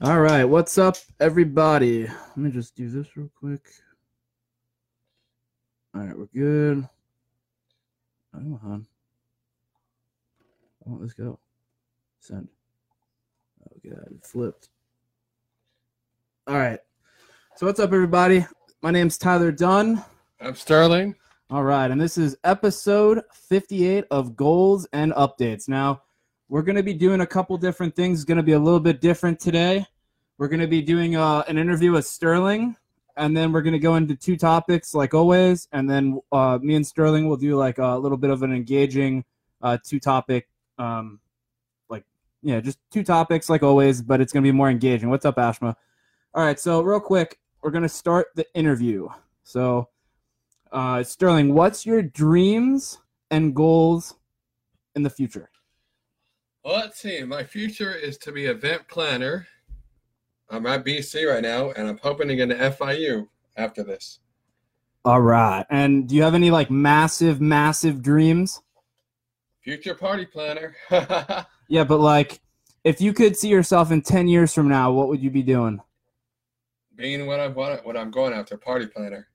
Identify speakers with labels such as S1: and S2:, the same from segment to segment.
S1: All right, what's up, everybody? Let me just do this real quick. All right, we're good. Come on. Oh, let's go. Send. Oh, God, it flipped. All right. So, what's up, everybody? My name's Tyler Dunn.
S2: I'm Sterling.
S1: All right, and this is episode 58 of Goals and Updates. Now, we're going to be doing a couple different things. It's going to be a little bit different today. We're going to be doing uh, an interview with Sterling, and then we're going to go into two topics like always, and then uh, me and Sterling will do like a little bit of an engaging uh, two topic, um, like yeah, just two topics like always, but it's going to be more engaging. What's up, Ashma? All right, so real quick, we're going to start the interview. So, uh, Sterling, what's your dreams and goals in the future?
S2: Well, let's see. My future is to be event planner. I'm at BC right now, and I'm hoping to get an FIU after this.
S1: All right. And do you have any like massive, massive dreams?
S2: Future party planner.
S1: Yeah, but like if you could see yourself in 10 years from now, what would you be doing?
S2: Being what I want, what I'm going after, party planner.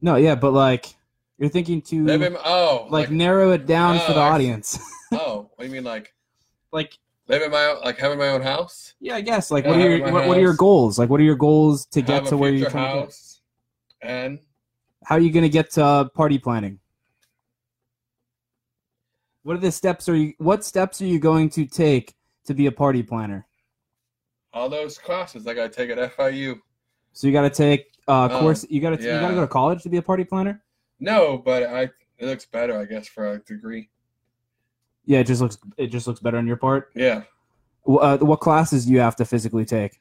S1: No, yeah, but like you're thinking to
S2: Living. Oh,
S1: like narrow it down for
S2: Oh,
S1: the
S2: I-
S1: audience.
S2: oh, what do you mean, like
S1: like
S2: living my own, like having my own house?
S1: yeah, I guess like
S2: Yeah,
S1: what are your what, what are your goals? Like what are your goals to get to where you're trying to get?
S2: and
S1: How are you going to get to uh, party planning? What are the steps are you what steps are you going to take to be a party planner?
S2: all those classes I got to take at FIU.
S1: So you got to take uh
S2: Oh,
S1: course you got to you got to go to college to be a party planner?
S2: No, but I it looks better, I guess, for a degree.
S1: Yeah, it just looks it just looks better on your part.
S2: Yeah.
S1: Uh, what classes do you have to physically take?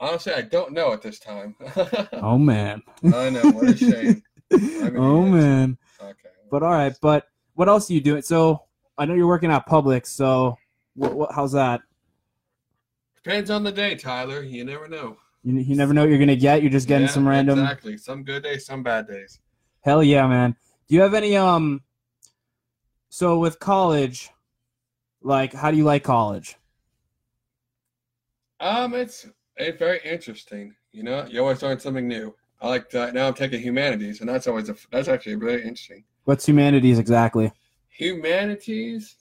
S2: Honestly, I don't know at this time.
S1: Oh man.
S2: I know. What a shame. mean,
S1: oh man.
S2: Okay.
S1: But all right, but what else are you doing? So I know you're working at Publix, so what, what how's that?
S2: Depends on the day, Tyler. You never know.
S1: You, you never know what you're gonna get. You're just getting
S2: Yeah,
S1: some random.
S2: Exactly. Some good days, some bad days.
S1: Hell yeah, man. Do you have any um? So with college, like, how do you like college?
S2: Um, it's it's very interesting. You know, you always learn something new. I like that. Now I'm taking humanities, and that's always a that's actually really interesting.
S1: What's humanities exactly?
S2: Humanities.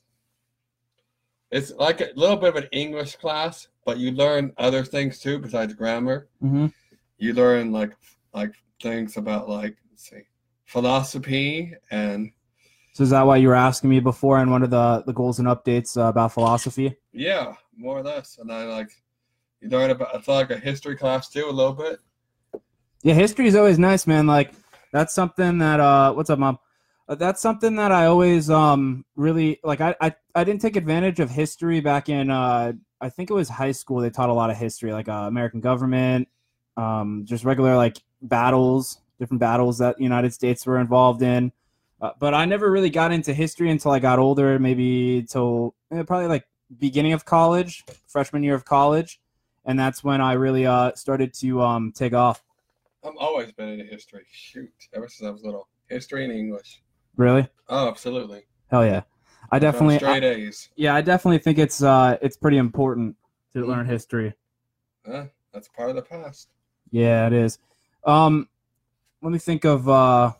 S2: It's like a little bit of an English class, but you learn other things too besides grammar.
S1: Mm-hmm.
S2: You learn like like things about like let's see, philosophy and
S1: So is that why you were asking me before in one of the the goals and updates uh, about philosophy?
S2: Yeah, more or less. And I like you learn about it's like a history class too, a little bit.
S1: Yeah, history is always nice, man. Like that's something that uh, what's up, mom? Uh, that's something that I always um really like. I I, I didn't take advantage of history back in uh I think it was high school. They taught a lot of history, like uh, American government, um, just regular like battles, different battles that the United States were involved in. Uh, but I never really got into history until I got older, maybe till eh, probably like beginning of college, freshman year of college, and that's when I really uh started to um take off.
S2: I've always been into history. Shoot, ever since I was little, history and English.
S1: Really?
S2: Oh, absolutely.
S1: Hell yeah. I definitely
S2: straight
S1: I-
S2: A's.
S1: yeah, I definitely think it's uh it's pretty important to learn
S2: Mhm.
S1: history.
S2: Huh? That's part of the past.
S1: Yeah, it is. Um let me think of uh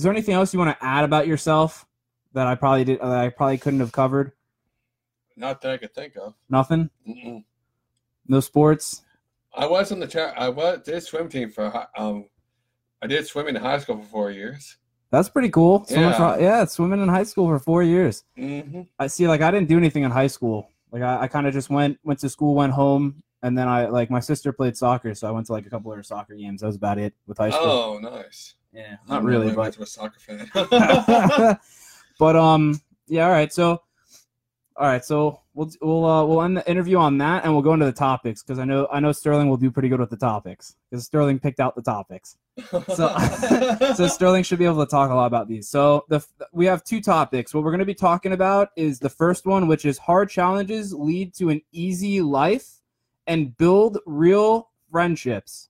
S1: is there anything else you want to add about yourself that I probably did that I probably couldn't have covered?
S2: Not that I could think of.
S1: Nothing?
S2: Mm-mm.
S1: No sports?
S2: I was on the cha- I was did swim team for um. I did swimming in high school for four years.
S1: That's pretty cool. Swimming
S2: Yeah.
S1: for, yeah, swimming in high school for 4 years.
S2: Mm-hmm.
S1: I see like I didn't do anything in high school. Like I, I kind of just went went to school, went home, and then I like my sister played soccer, so I went to like a couple of her soccer games. That was about it with high school.
S2: Oh, nice.
S1: Yeah, not really,
S2: much
S1: but
S2: of a soccer fan.
S1: but um, yeah. All right, so all right, so we'll we'll uh, we'll end the interview on that, and we'll go into the topics because I know I know Sterling will do pretty good with the topics because Sterling picked out the topics. So so Sterling should be able to talk a lot about these. So the we have two topics. What we're going to be talking about is the first one, which is hard challenges lead to an easy life and build real friendships.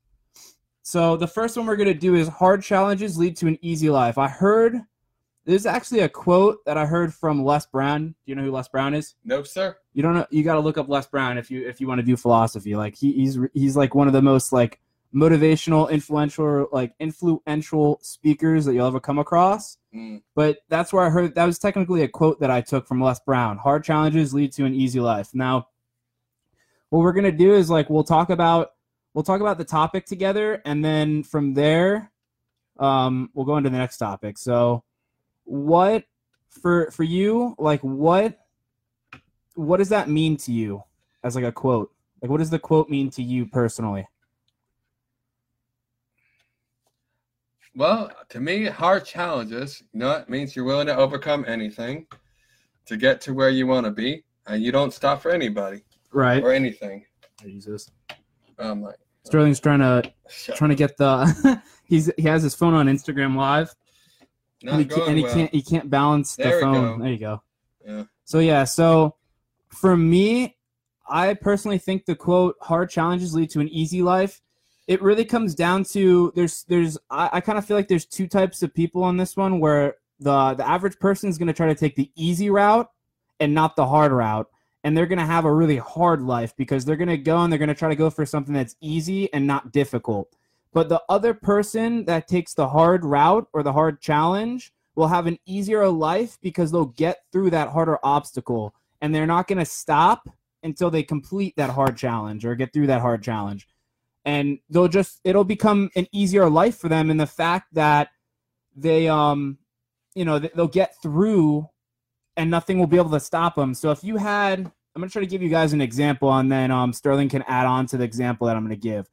S1: So the first one we're going to do is hard challenges lead to an easy life. I heard this is actually a quote that I heard from Les Brown. Do you know who Les Brown is?
S2: no, sir.
S1: you don't know you got to look up Les Brown if you if you want to do philosophy. Like he, he's he's like one of the most like motivational, influential like influential speakers that you'll ever come across.
S2: Mm.
S1: But that's where I heard that was technically a quote that I took from Les Brown. Hard challenges lead to an easy life. Now, what we're gonna do is like we'll talk about we'll talk about the topic together, and then from there, um, we'll go into the next topic. So, what for for you? Like what what does that mean to you as like a quote? Like what does the quote mean to you personally?
S2: Well, to me, hard challenges, you know, it means you're willing to overcome anything to get to where you want to be, and you don't stop for anybody
S1: Right.
S2: or anything.
S1: Jesus.
S2: Oh, I'm like,
S1: Sterling's trying to
S2: shut
S1: trying to get the he's he has his phone on Instagram live
S2: not
S1: and, he, can't,
S2: going
S1: and he
S2: well.
S1: can't he can't balance the
S2: There we
S1: phone.
S2: go.
S1: There you go.
S2: Yeah.
S1: So yeah, so for me, I personally think the quote "hard challenges lead to an easy life." It really comes down to there's there's I, I kind of feel like there's two types of people on this one where the the average person is going to try to take the easy route and not the hard route and they're going to have a really hard life because they're going to go and they're going to try to go for something that's easy and not difficult. But the other person that takes the hard route or the hard challenge will have an easier life because they'll get through that harder obstacle and they're not going to stop until they complete that hard challenge or get through that hard challenge. And they'll just it'll become an easier life for them in the fact that they um you know they- they'll get through and nothing will be able to stop them so if you had i'm going to try to give you guys an example and then um sterling can add on to the example that i'm going to give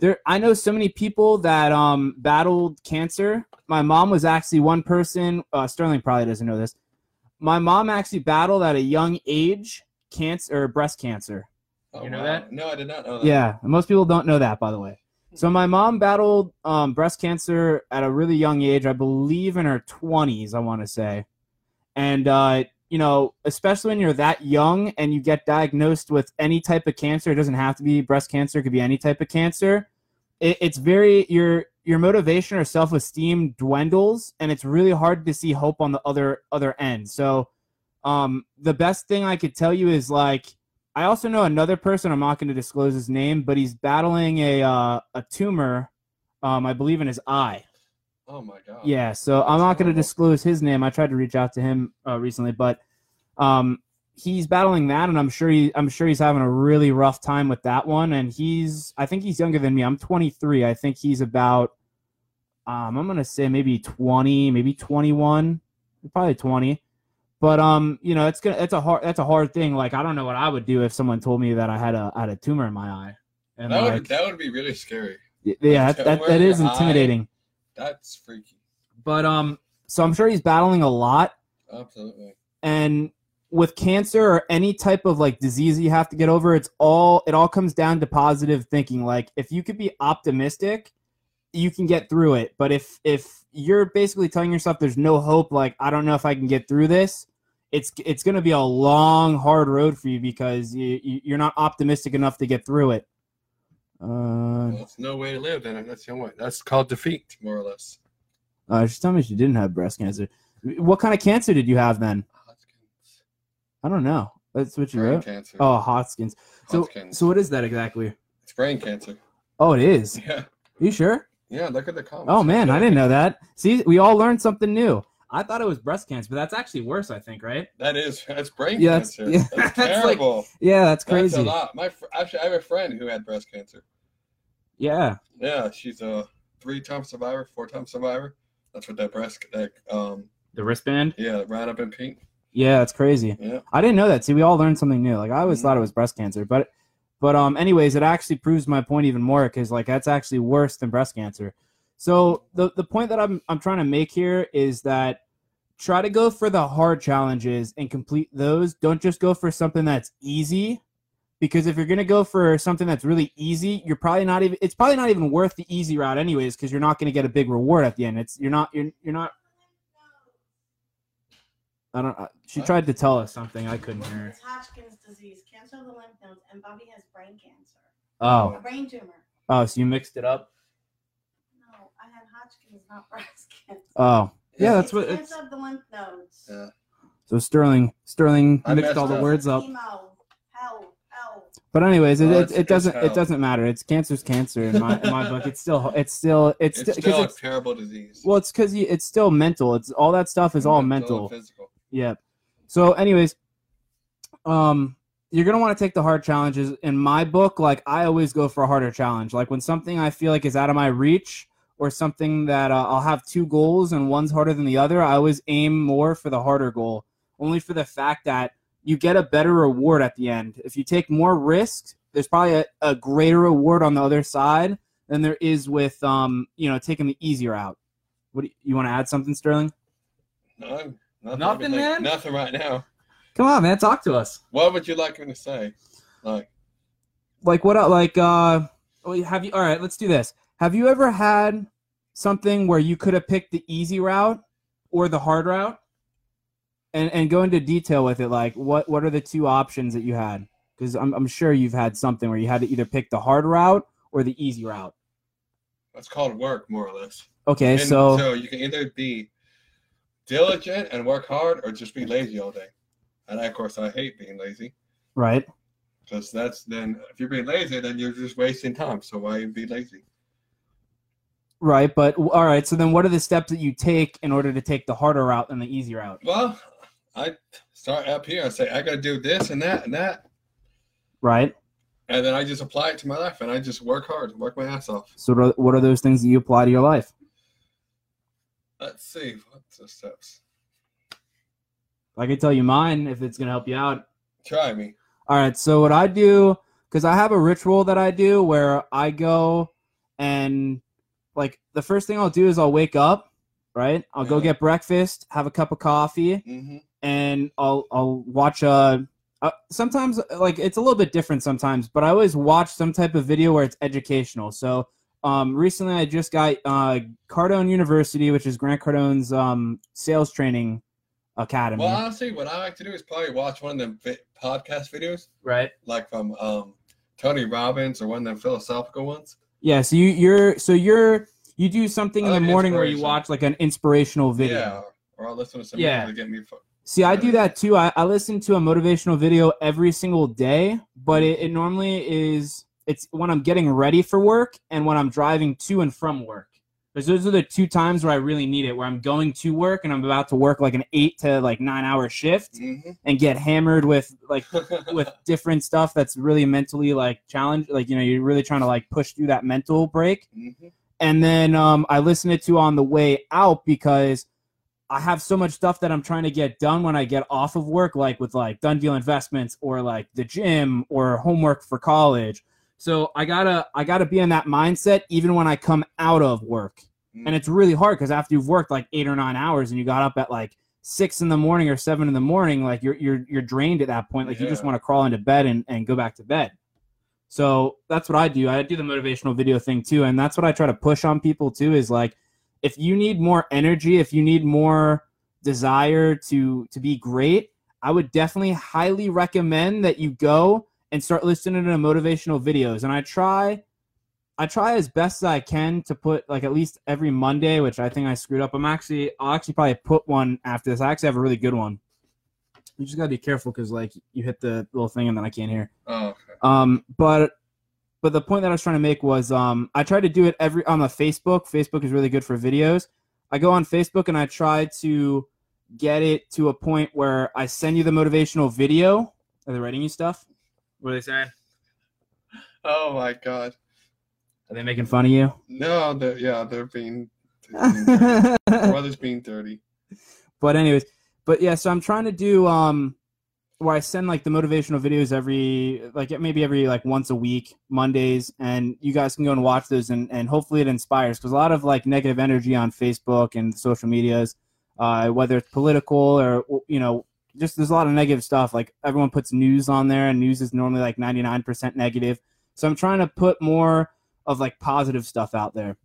S1: there i know so many people that um battled cancer my mom was actually one person uh, sterling probably doesn't know this my mom actually battled at a young age cancer or breast cancer
S2: Oh,
S1: You know
S2: wow.
S1: that?
S2: No, I did not know that.
S1: yeah, and most people don't know that, by the way. So my mom battled um, breast cancer at a really young age, I believe in her twenties, I want to say, and uh, you know, especially when you're that young and you get diagnosed with any type of cancer, it doesn't have to be breast cancer; it could be any type of cancer. It, it's very your your motivation or self esteem dwindles, and it's really hard to see hope on the other other end. So, um, the best thing I could tell you is like I also know another person. I'm not going to disclose his name, but he's battling a uh, a tumor, um, I believe in his eye.
S2: Oh my god.
S1: Yeah, so I'm not going to disclose his name. I tried to reach out to him uh, recently, but um, he's battling that, and I'm sure he, I'm sure he's having a really rough time with that one. And he's, I think he's younger than me. I'm 23. I think he's about, um, I'm going to say maybe 20, maybe 21, probably 20. But um, you know, it's gonna, it's a hard, that's a hard thing. Like I don't know what I would do if someone told me that I had a, I had a tumor in my eye. And
S2: That would
S1: like,
S2: that would be really scary.
S1: yeah, that, that, that is
S2: your eye. That's freaky.
S1: But um, so I'm sure he's battling a lot.
S2: Absolutely.
S1: and with cancer or any type of like disease you have to get over it's all it all comes down to positive thinking like if you could be optimistic you can get through it but if if you're basically telling yourself there's no hope like i don't know if i can get through this it's it's going to be a long hard road for you because you you're not optimistic enough to get through it uh,
S2: that's no way to live. Then that's the only way. That's called defeat, more or less.
S1: uh she told me she didn't have breast cancer what kind of cancer did you have then
S2: Hodgkin's.
S1: i don't know that's what you
S2: Brain
S1: wrote
S2: cancer.
S1: oh hodgkins so
S2: Hodgkin's.
S1: so what is that exactly
S2: it's brain cancer.
S1: Oh, it is.
S2: Yeah.
S1: you sure?
S2: Yeah. Look at the comments.
S1: Oh man, I didn't know that. See, we all learned something new. I thought it was breast cancer, but that's actually worse. I think, right?
S2: That is that's brain
S1: Yeah, that's-
S2: cancer.
S1: yeah,
S2: that's,
S1: that's like-
S2: terrible.
S1: Yeah, that's
S2: That's
S1: crazy.
S2: a lot. My fr- actually, I have a friend who had breast cancer.
S1: Yeah,
S2: Yeah, she's a three-time survivor, four-time survivor. That's what that breast that um
S1: the wristband.
S2: yeah right up in pink.
S1: Yeah, that's crazy.
S2: Yeah.
S1: I didn't know that. See, we all learned something new. Like I always
S2: Mhm.
S1: thought it was breast cancer, but but um, anyways, it actually proves my point even more because like that's actually worse than breast cancer. So the the point that I'm I'm trying to make here is that try to go for the hard challenges and complete those. Don't just go for something that's easy. Because if you're gonna go for something that's really easy, you're probably not even. It's probably not even worth the easy route, anyways, because you're not gonna get a big reward at the end. It's you're not you're you're not. I don't. uh, She tried to tell us something. I couldn't hear.
S3: It's Hodgkin's disease, cancer of the lymph nodes, and Bobby has brain cancer,
S1: Oh,
S3: a brain tumor.
S1: oh, so you mixed it up.
S3: No, I had Hodgkin's, not breast cancer.
S1: Oh, yeah, that's
S3: it's
S1: what
S3: cancer
S1: it's.
S3: of the lymph nodes.
S2: Yeah.
S1: So Sterling, Sterling
S2: I
S1: mixed
S2: messed
S1: all the
S2: up.
S1: words up.
S3: Chemo.
S1: But anyways, it,
S2: Well,
S1: it,
S2: it's-
S1: it doesn't
S2: it's
S1: it
S2: hell.
S1: doesn't matter. It's cancer's cancer in my in my book. It's still it's still it's,
S2: It's
S1: sti-
S2: still a
S1: it's
S2: terrible disease.
S1: well it's because it's still mental. It's all that stuff is all
S2: and
S1: mental.
S2: physical.
S1: Yeah. So, anyways, um, you're gonna want to take the hard challenges. In my book, like I always go for a harder challenge. Like when something I feel like is out of my reach, or something that uh, I'll have two goals and one's harder than the other, I always aim more for the harder goal. Only for the fact that you get a better reward at the end. If you take more risks, there's probably a, a greater reward on the other side than there is with um, you know, taking the easier out. What do you, you want to add something, Sterling?
S2: None, nothing,
S1: Nothing,
S2: like-
S1: man?
S2: Nothing right now.
S1: Come on, man, talk to us.
S2: What would you like me to say? Like,
S1: like what el- like uh oh, have you all right let's do this have you ever had something where you could have picked the easy route or the hard route and and go into detail with it like what what are the two options that you had because I'm, I'm sure you've had something where you had to either pick the hard route or the easy route
S2: that's called work, more or less.
S1: okay
S2: And
S1: so
S2: so you can either be diligent and work hard, or just be lazy all day. And of course, I hate being lazy
S1: right
S2: because that's then if you're being lazy, then you're just wasting time. So why be lazy?
S1: Right but all right so then what are the steps that you take in order to take the harder route than the easy route
S2: Well, I start up here and say I got to do this and that and that,
S1: right
S2: and then I just apply it to my life, and I just work hard, work my ass off.
S1: so what are those things that you apply to your life
S2: Let's see what's the steps.
S1: i can tell you mine if it's going to help you out
S2: Try me.
S1: All right. So what I do, because I have a ritual that I do where I go and like the first thing I'll do is I'll wake up, right? I'll go get breakfast, have a cup of coffee,
S2: hmm
S1: and I'll I'll watch a. Uh, sometimes like it's a little bit different sometimes, but I always watch some type of video where it's educational. So um, recently I just got uh, Cardone University, which is Grant Cardone's um, sales training academy,
S2: Well, honestly, what I like to do is probably watch one of them vi- podcast videos,
S1: right?
S2: like from um, Tony Robbins or one of them philosophical ones.
S1: Yeah, so you, you're so you're you do something
S2: I
S1: in the
S2: uh,
S1: morning where you watch like an inspirational video.
S2: Yeah, or I'll listen to some
S1: Yeah.
S2: to get me. Fu-
S1: See, I do that too. I, I listen to a motivational video every single day, but mm-hmm. it, it normally is it's when I'm getting ready for work and when I'm driving to and from work. Because those are the two times where I really need it, where I'm going to work and I'm about to work like an eight to like nine hour shift
S2: Mhm.
S1: and get hammered with like with different stuff that's really mentally like challenge like you know you're really trying to like push through that mental break
S2: Mhm.
S1: and then um, I listen it to on the way out because I have so much stuff that I'm trying to get done when I get off of work, like with like done deal investments or like the gym or homework for college. So I gotta I gotta be in that mindset even when I come out of work, and it's really hard because after you've worked like eight or nine hours and you got up at like six in the morning or seven in the morning, like you're you're you're drained at that point. Like you just want to crawl into bed and, and go back to bed. So that's what I do. I do the motivational video thing too, and that's what I try to push on people too. Is like, if you need more energy, if you need more desire to to be great, I would definitely highly recommend that you go and start listening to motivational videos. And I try, I try as best as I can to put like at least every Monday, which I think I screwed up. I'm actually, I'll actually probably put one after this. I actually have a really good one. You just gotta be careful because like you hit the little thing and then I can't hear.
S2: Oh, okay.
S1: Um, but but the point that I was trying to make was um, I try to do it every on the Facebook. Facebook is really good for videos. I go on Facebook and I try to get it to a point where I send you the motivational video. Are they writing you stuff? What are they saying?
S2: Oh my God.
S1: Are they making fun of you?
S2: No, they're, yeah, they're being. they're being dirty. My brother's being dirty.
S1: but anyways, but yeah, so I'm trying to do um where I send like the motivational videos every like maybe every like once a week, Mondays, and you guys can go and watch those and, and hopefully it inspires because a lot of like negative energy on Facebook and social medias, uh, whether it's political or you know, just there's a lot of negative stuff. Like everyone puts news on there and news is normally like 99% negative. So I'm trying to put more of like positive stuff out there.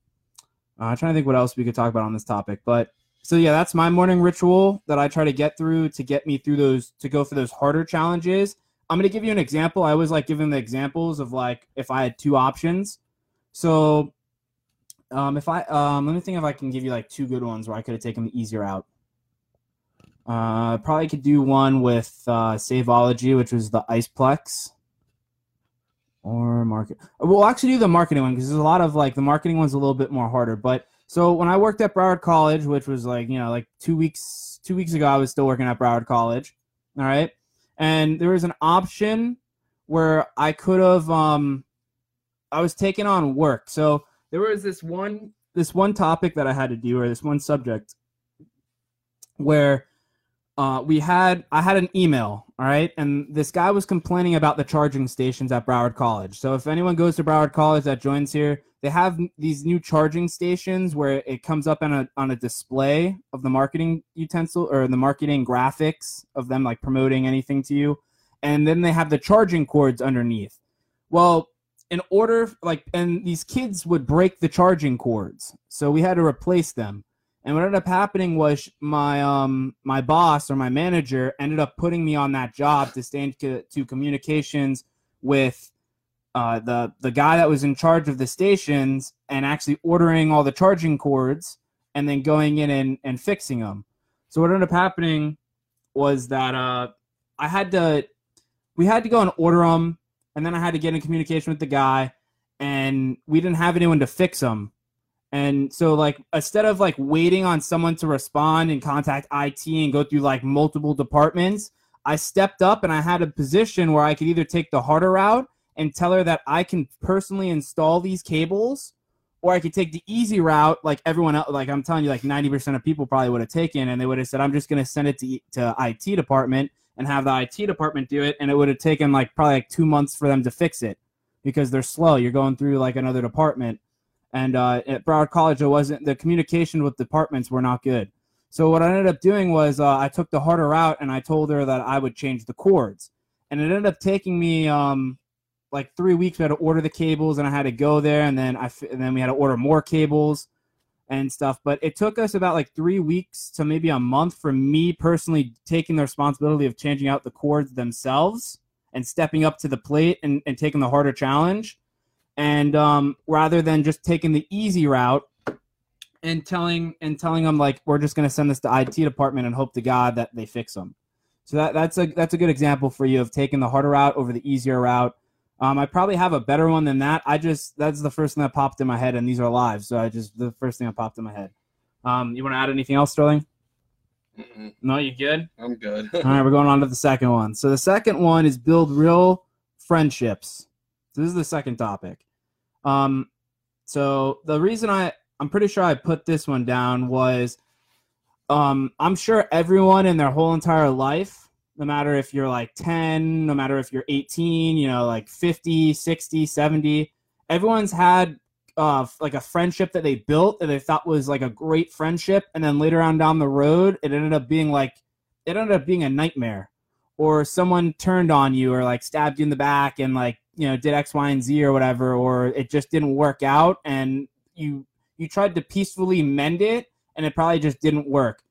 S1: Uh, I'm trying to think what else we could talk about on this topic, but so yeah, that's my morning ritual that I try to get through to get me through those to go for those harder challenges. I'm gonna give you an example. I always like giving the examples of like if I had two options. So um, if I um, let me think if I can give you like two good ones where I could have taken the easier out. Uh, probably could do one with uh, Saveology, which was the Iceplex. or market. We'll actually do the marketing one because there's a lot of like the marketing one's a little bit more harder. But so when I worked at Broward College, which was like you know like two weeks two weeks ago, I was still working at Broward College. All right, and there was an option where I could have um I was taking on work. So there was this one this one topic that I had to do or this one subject where uh, we had I had an email, all right, and this guy was complaining about the charging stations at Broward College. So if anyone goes to Broward College that joins here, they have these new charging stations where it comes up on a on a display of the marketing utensil or the marketing graphics of them like promoting anything to you, and then they have the charging cords underneath. Well, in order like and these kids would break the charging cords, so we had to replace them. And what ended up happening was my um my boss or my manager ended up putting me on that job to stand to, to communications with uh, the the guy that was in charge of the stations and actually ordering all the charging cords and then going in and, and fixing them. So what ended up happening was that uh, I had to we had to go and order them and then I had to get in communication with the guy and we didn't have anyone to fix them and so like instead of like waiting on someone to respond and contact IT and go through like multiple departments, I stepped up and I had a position where I could either take the harder route and tell her that I can personally install these cables or I could take the easy route like everyone else like I'm telling you like 90% of people probably would have taken and they would have said I'm just going to send it to to IT department and have the IT department do it and it would have taken like probably like 2 months for them to fix it because they're slow. You're going through like another department and uh, at Broward College, it wasn't the communication with departments were not good. So what I ended up doing was uh, I took the harder route and I told her that I would change the cords, and it ended up taking me um, like three weeks. We had to order the cables, and I had to go there, and then I and then we had to order more cables and stuff. But it took us about like three weeks to maybe a month for me personally taking the responsibility of changing out the cords themselves and stepping up to the plate and, and taking the harder challenge and um, rather than just taking the easy route and telling and telling them like we're just going to send this to IT department and hope to God that they fix them. So that, that's a that's a good example for you of taking the harder route over the easier route. Um, I probably have a better one than that. I just that's the first thing that popped in my head, and these are live, so I just the first thing that popped in my head. Um, you want to add anything else, Sterling?
S2: Mm-mm,
S1: No, you good?
S2: I'm good.
S1: All right, we're going on to the second one. So the second one is build real friendships. So this is the second topic. Um, so the reason I I'm pretty sure I put this one down was um, I'm sure everyone in their whole entire life, no matter if you're like 10, no matter if you're 18, you know, like 50, 60, 70, everyone's had uh, like a friendship that they built that they thought was like a great friendship. And then later on down the road, it ended up being like, it ended up being a nightmare or someone turned on you or like stabbed you in the back and like you know did x y and z or whatever or it just didn't work out and you you tried to peacefully mend it and it probably just didn't work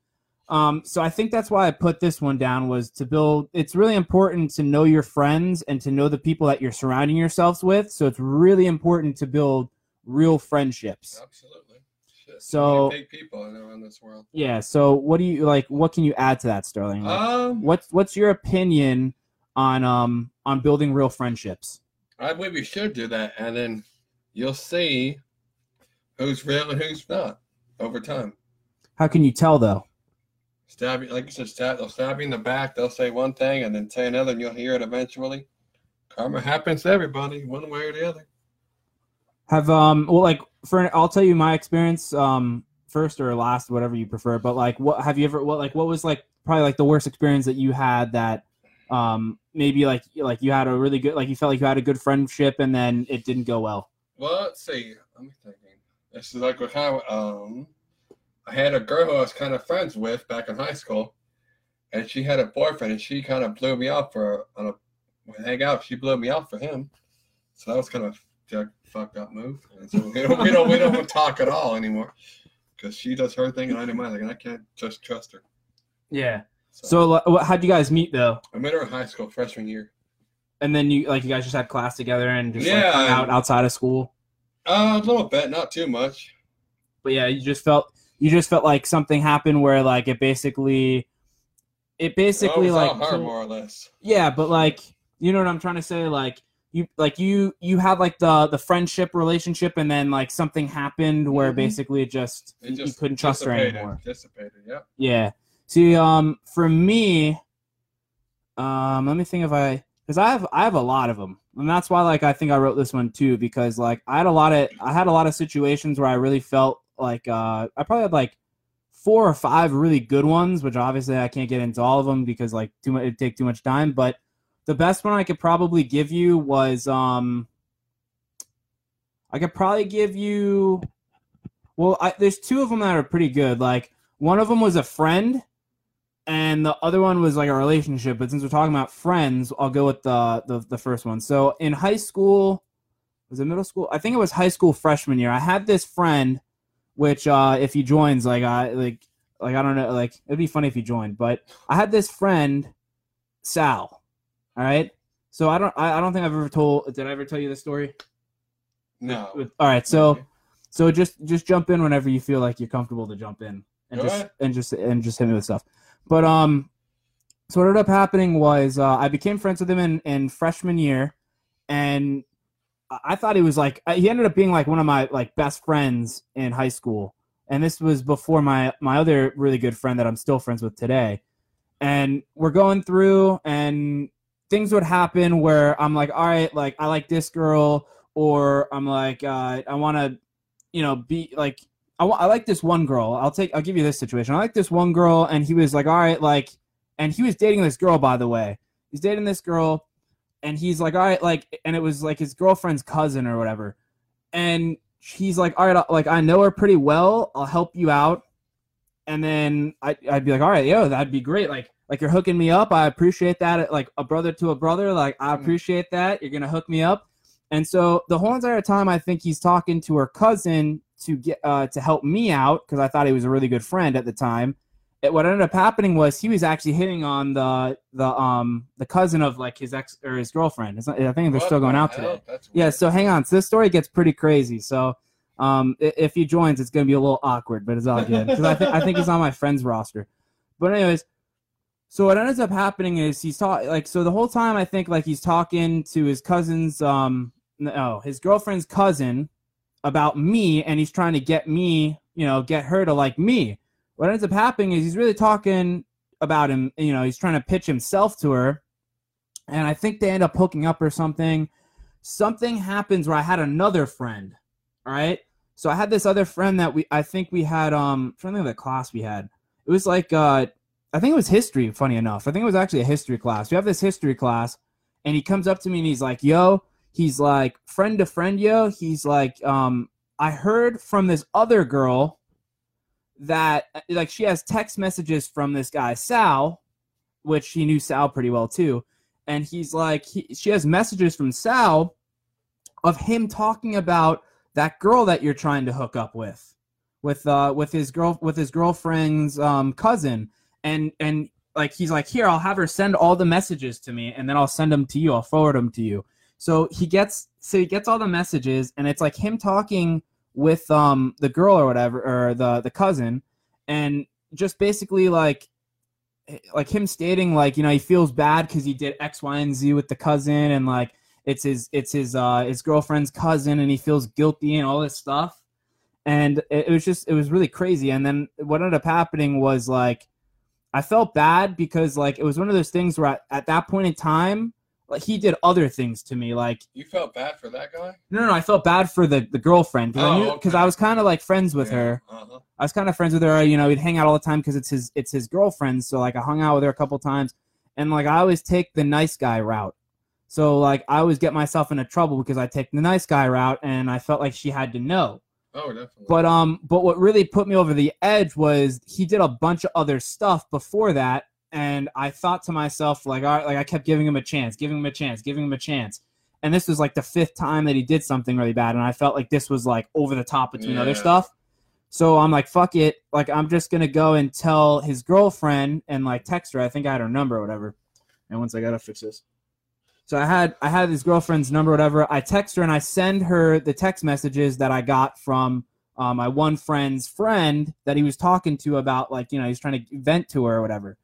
S1: um, so i think that's why i put this one down was to build it's really important to know your friends and to know the people that you're surrounding yourselves with so it's really important to build real friendships
S2: Absolutely. Shit,
S1: So-
S2: big people in this world.
S1: yeah so what do you like what can you add to that sterling Like,
S2: Um,
S1: what's what's your opinion on um on building real friendships
S2: I believe we should do that, and then you'll see who's real and who's not over time.
S1: how can you tell though
S2: Stab you, like you said, stab. They'll stab you in the back. They'll say one thing and then say another, and you'll hear it eventually. Karma happens to everybody, one way or the other.
S1: Have um well like for I'll tell you my experience um first or last whatever you prefer but like what have you ever what like what was like probably like the worst experience that you had that um maybe like like you had a really good like you felt like you had a good friendship and then it didn't go well
S2: Well, let's see. I'm thinking. This is like what how um, I had a girl who I was kind of friends with back in high school, and she had a boyfriend, and she kind of blew me off for on a we hang out. She blew me off for him, so that was kind of a fucked up move. And so we don't we don't we don't talk at all anymore because she does her thing and I do my thing, and I can't just trust her.
S1: yeah
S2: So,
S1: so how'd you guys meet though
S2: I met her in high school freshman year.
S1: and then you like you guys just had class together and just like
S2: Yeah,
S1: hung out outside of school
S2: Uh, a little bit, not too much.
S1: but yeah, you just felt you just felt like something happened where like it basically it basically
S2: oh,
S1: like
S2: her
S1: so-
S2: more or less.
S1: yeah, but like you know what I'm trying to say like you like you you had like the the friendship relationship and then like something happened where
S2: Mhm.
S1: basically it just,
S2: It
S1: you, you couldn't trust her anymore.
S2: Dissipated. Yep.
S1: Yeah. See, um, for me, um, let me think if I, because I have, I have a lot of them, and that's why, like, I think I wrote this one too, because like I had a lot of, I had a lot of situations where I really felt like, uh, I probably had like four or five really good ones, which obviously I can't get into all of them because like too much, it'd take too much time. But the best one I could probably give you was, um, I could probably give you, well, I, there's two of them that are pretty good. Like one of them was a friend and the other one was like a relationship but since we're talking about friends i'll go with the the, the first one so in high school was it middle school i think it was high school freshman year i had this friend which uh if he joins like i like like i don't know like it'd be funny if he joined but i had this friend sal all right so i don't i, I don't think i've ever told did i ever tell you this story
S2: No.
S1: With- all right so
S2: Okay.
S1: so just just jump in whenever you feel like you're comfortable to jump in and
S2: Go
S1: just
S2: ahead.
S1: and just and just hit me with stuff. But um, so what ended up happening was uh, I became friends with him in in freshman year, and I- thought he was like uh, he ended up being like one of my like best friends in high school, and this was before my my other really good friend that I'm still friends with today, and we're going through and things would happen where I'm like, all right, like I like this girl, or I'm like, uh, I want to, you know, be like, I, I like this one girl. I'll take, I'll give you this situation. I like this one girl, and he was like, all right, like, and he was dating this girl, by the way. He's dating this girl, and he's like, all right, like, and it was like his girlfriend's cousin or whatever, and he's like, all right, like I know her pretty well. I'll help you out, and then I, I'd be like, all right, yo, that'd be great. Like, like you're hooking me up. I appreciate that. Like a brother to a brother. Like I
S2: Mm.
S1: appreciate that. You're gonna hook me up. And so the whole entire time, I think he's talking to her cousin to get uh, to help me out because I thought he was a really good friend at the time. It, what ended up happening was he was actually hitting on the the um the cousin of like his ex or his girlfriend. It's not, I think they're
S2: What
S1: still going out
S2: hell?
S1: today.
S2: That's
S1: Yeah,
S2: weird.
S1: so hang on. So this story gets pretty crazy. So um, if he joins, it's gonna be a little awkward, but it's all good because I think I think he's on my friends roster. But anyways, so what ends up happening is he's talking like so the whole time I think like he's talking to his cousin's um no his girlfriend's cousin about me, and he's trying to get me you know get her to like me. What ends up happening is he's really talking about him. You know, he's trying to pitch himself to her, and I think they end up hooking up or something something happens where I had another friend. All right. So I had this other friend that we I think we had um think of the class we had. It was like uh I think it was history, funny enough. I think it was actually a history class. We have this history class and he comes up to me and he's like, yo, he's like, friend to friend, yo. He's like, um, I heard from this other girl that like she has text messages from this guy, Sal, which he knew Sal pretty well too. And he's like he, she has messages from Sal of him talking about that girl that you're trying to hook up with with uh with his girl with his girlfriend's um cousin. And and like he's like here I'll have her send all the messages to me and then I'll send them to you. I'll forward them to you so he gets so he gets all the messages and it's like him talking with um the girl or whatever or the the cousin and just basically like like him stating like you know he feels bad because he did X, Y, and Z with the cousin, and like it's his it's his uh his girlfriend's cousin, and he feels guilty and all this stuff, and it, it was just it was really crazy. And then what ended up happening was like I felt bad because like it was one of those things where at, at that point in time like he did other things to me like
S2: You felt bad for that guy?
S1: no no, no I felt bad for the the girlfriend because I
S2: Oh,
S1: knew
S2: okay.
S1: I was kind of like friends with
S2: Yeah,
S1: her.
S2: Uh-huh.
S1: I was kind of friends with her. You know, we'd hang out all the time because it's his it's his girlfriend. So like I hung out with her a couple times, and like I always take the nice guy route. So like I always get myself into trouble because I take the nice guy route, and I felt like she had to know.
S2: Oh, definitely.
S1: But um, but what really put me over the edge was he did a bunch of other stuff before that, and I thought to myself like, all right, like I kept giving him a chance, giving him a chance, giving him a chance, and this was like the fifth time that he did something really bad, and I felt like this was like over the top between other stuff. So I'm like, fuck it, like I'm just gonna go and tell his girlfriend and like text her. I think I had her number or whatever. And once I gotta fix this. So I had I had his girlfriend's number, whatever. I text her and I send her the text messages that I got from uh, my one friend's friend that he was talking to about like you know he's trying to vent to her or whatever.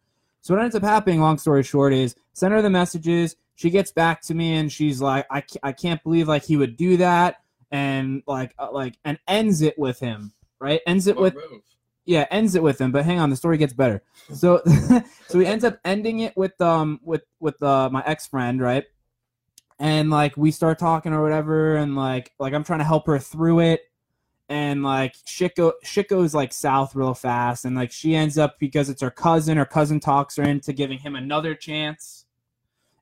S1: So what ends up happening, long story short, is send her the messages. she gets back to me and she's like, I, I can't believe like he would do that, and like uh, like and ends it with him, right? Ends it
S2: What
S1: with
S2: move?
S1: yeah, ends it with him. But hang on, the story gets better. So so he ends up ending it with um with with uh, my ex friend, right? And like we start talking or whatever, and like like I'm trying to help her through it, and like shit go shit goes like south real fast, and like she ends up because it's her cousin. Her cousin talks her into giving him another chance,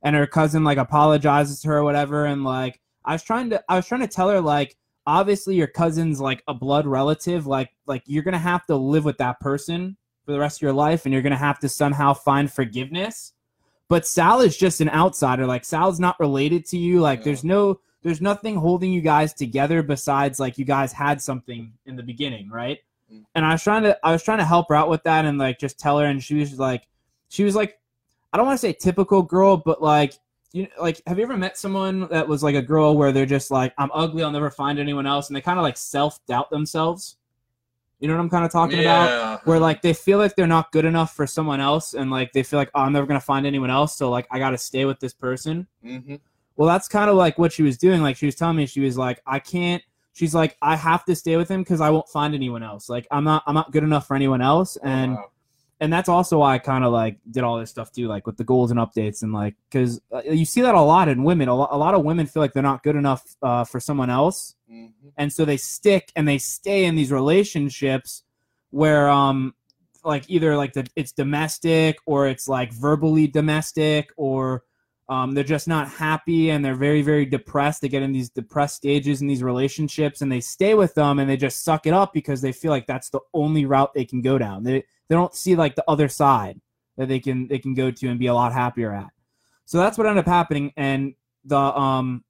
S1: and her cousin like apologizes to her or whatever, and like I was trying to I was trying to tell her like obviously your cousin's like a blood relative like like you're gonna have to live with that person for the rest of your life and you're gonna have to somehow find forgiveness but sal is just an outsider like sal's not related to you like
S2: Yeah.
S1: there's no there's nothing holding you guys together besides like you guys had something in the beginning right?
S2: Mm.
S1: and i was trying to i was trying to help her out with that and like just tell her and she was like she was like i don't want to say typical girl but like you like have you ever met someone that was like a girl where they're just like i'm ugly i'll never find anyone else and they kind of like self-doubt themselves? You know what i'm kind of talking about? Where like they feel like they're not good enough for someone else and like they feel like oh, i'm never gonna find anyone else so like i gotta stay with this person.
S2: Hmm
S1: well that's kind of like what she was doing like she was telling me she was like i can't she's like i have to stay with him because i won't find anyone else like i'm not i'm not good enough for anyone else and
S2: wow.
S1: and that's also why I kind of like did all this stuff too, like with the goals and updates, and like because uh, you see that a lot in women. A, lo- a lot of women feel like they're not good enough uh, for someone else,
S2: Mhm.
S1: and so they stick and they stay in these relationships where, um, like either like the, it's domestic or it's like verbally domestic or um, they're just not happy and they're very very depressed. They get in these depressed stages in these relationships and they stay with them and they just suck it up because they feel like that's the only route they can go down. They they don't see like the other side that they can they can go to and be a lot happier at. So that's what ended up happening. And the um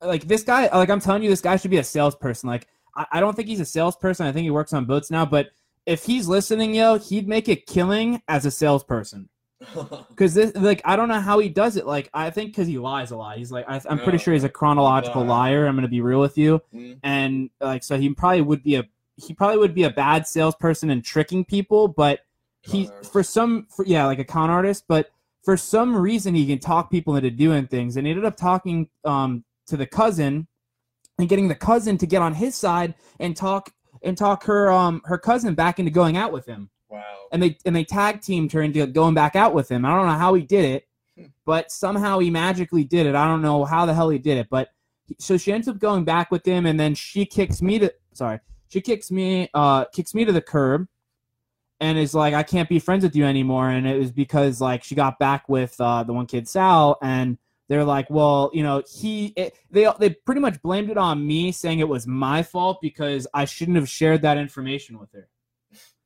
S1: like this guy like I'm telling you this guy should be a salesperson. Like I, I don't think he's a salesperson. I think he works on boats now, but if he's listening, yo, he'd make a killing as a salesperson. Because this, like, I don't know how he does it. Like, I think because he lies a lot. He's like, I, I'm pretty sure he's a chronological liar. I'm gonna be real with you
S2: Mhm.
S1: and like so he probably would be a he probably would be a bad salesperson and tricking people but he for some for, yeah like a con artist but for some reason he can talk people into doing things and he ended up talking um to the cousin and getting the cousin to get on his side and talk and talk her um her cousin back into going out with him
S2: Wow.
S1: and they and they tag teamed her into going back out with him. I don't know how he did it,
S2: Hmm.
S1: but somehow he magically did it. I don't know how the hell he did it, but so she ends up going back with him, and then she kicks me to sorry, she kicks me uh kicks me to the curb, and is like, I can't be friends with you anymore, and it was because like she got back with uh the one kid Sal, and they're like, well, you know, he it, they they pretty much blamed it on me, saying it was my fault because I shouldn't have shared that information with her.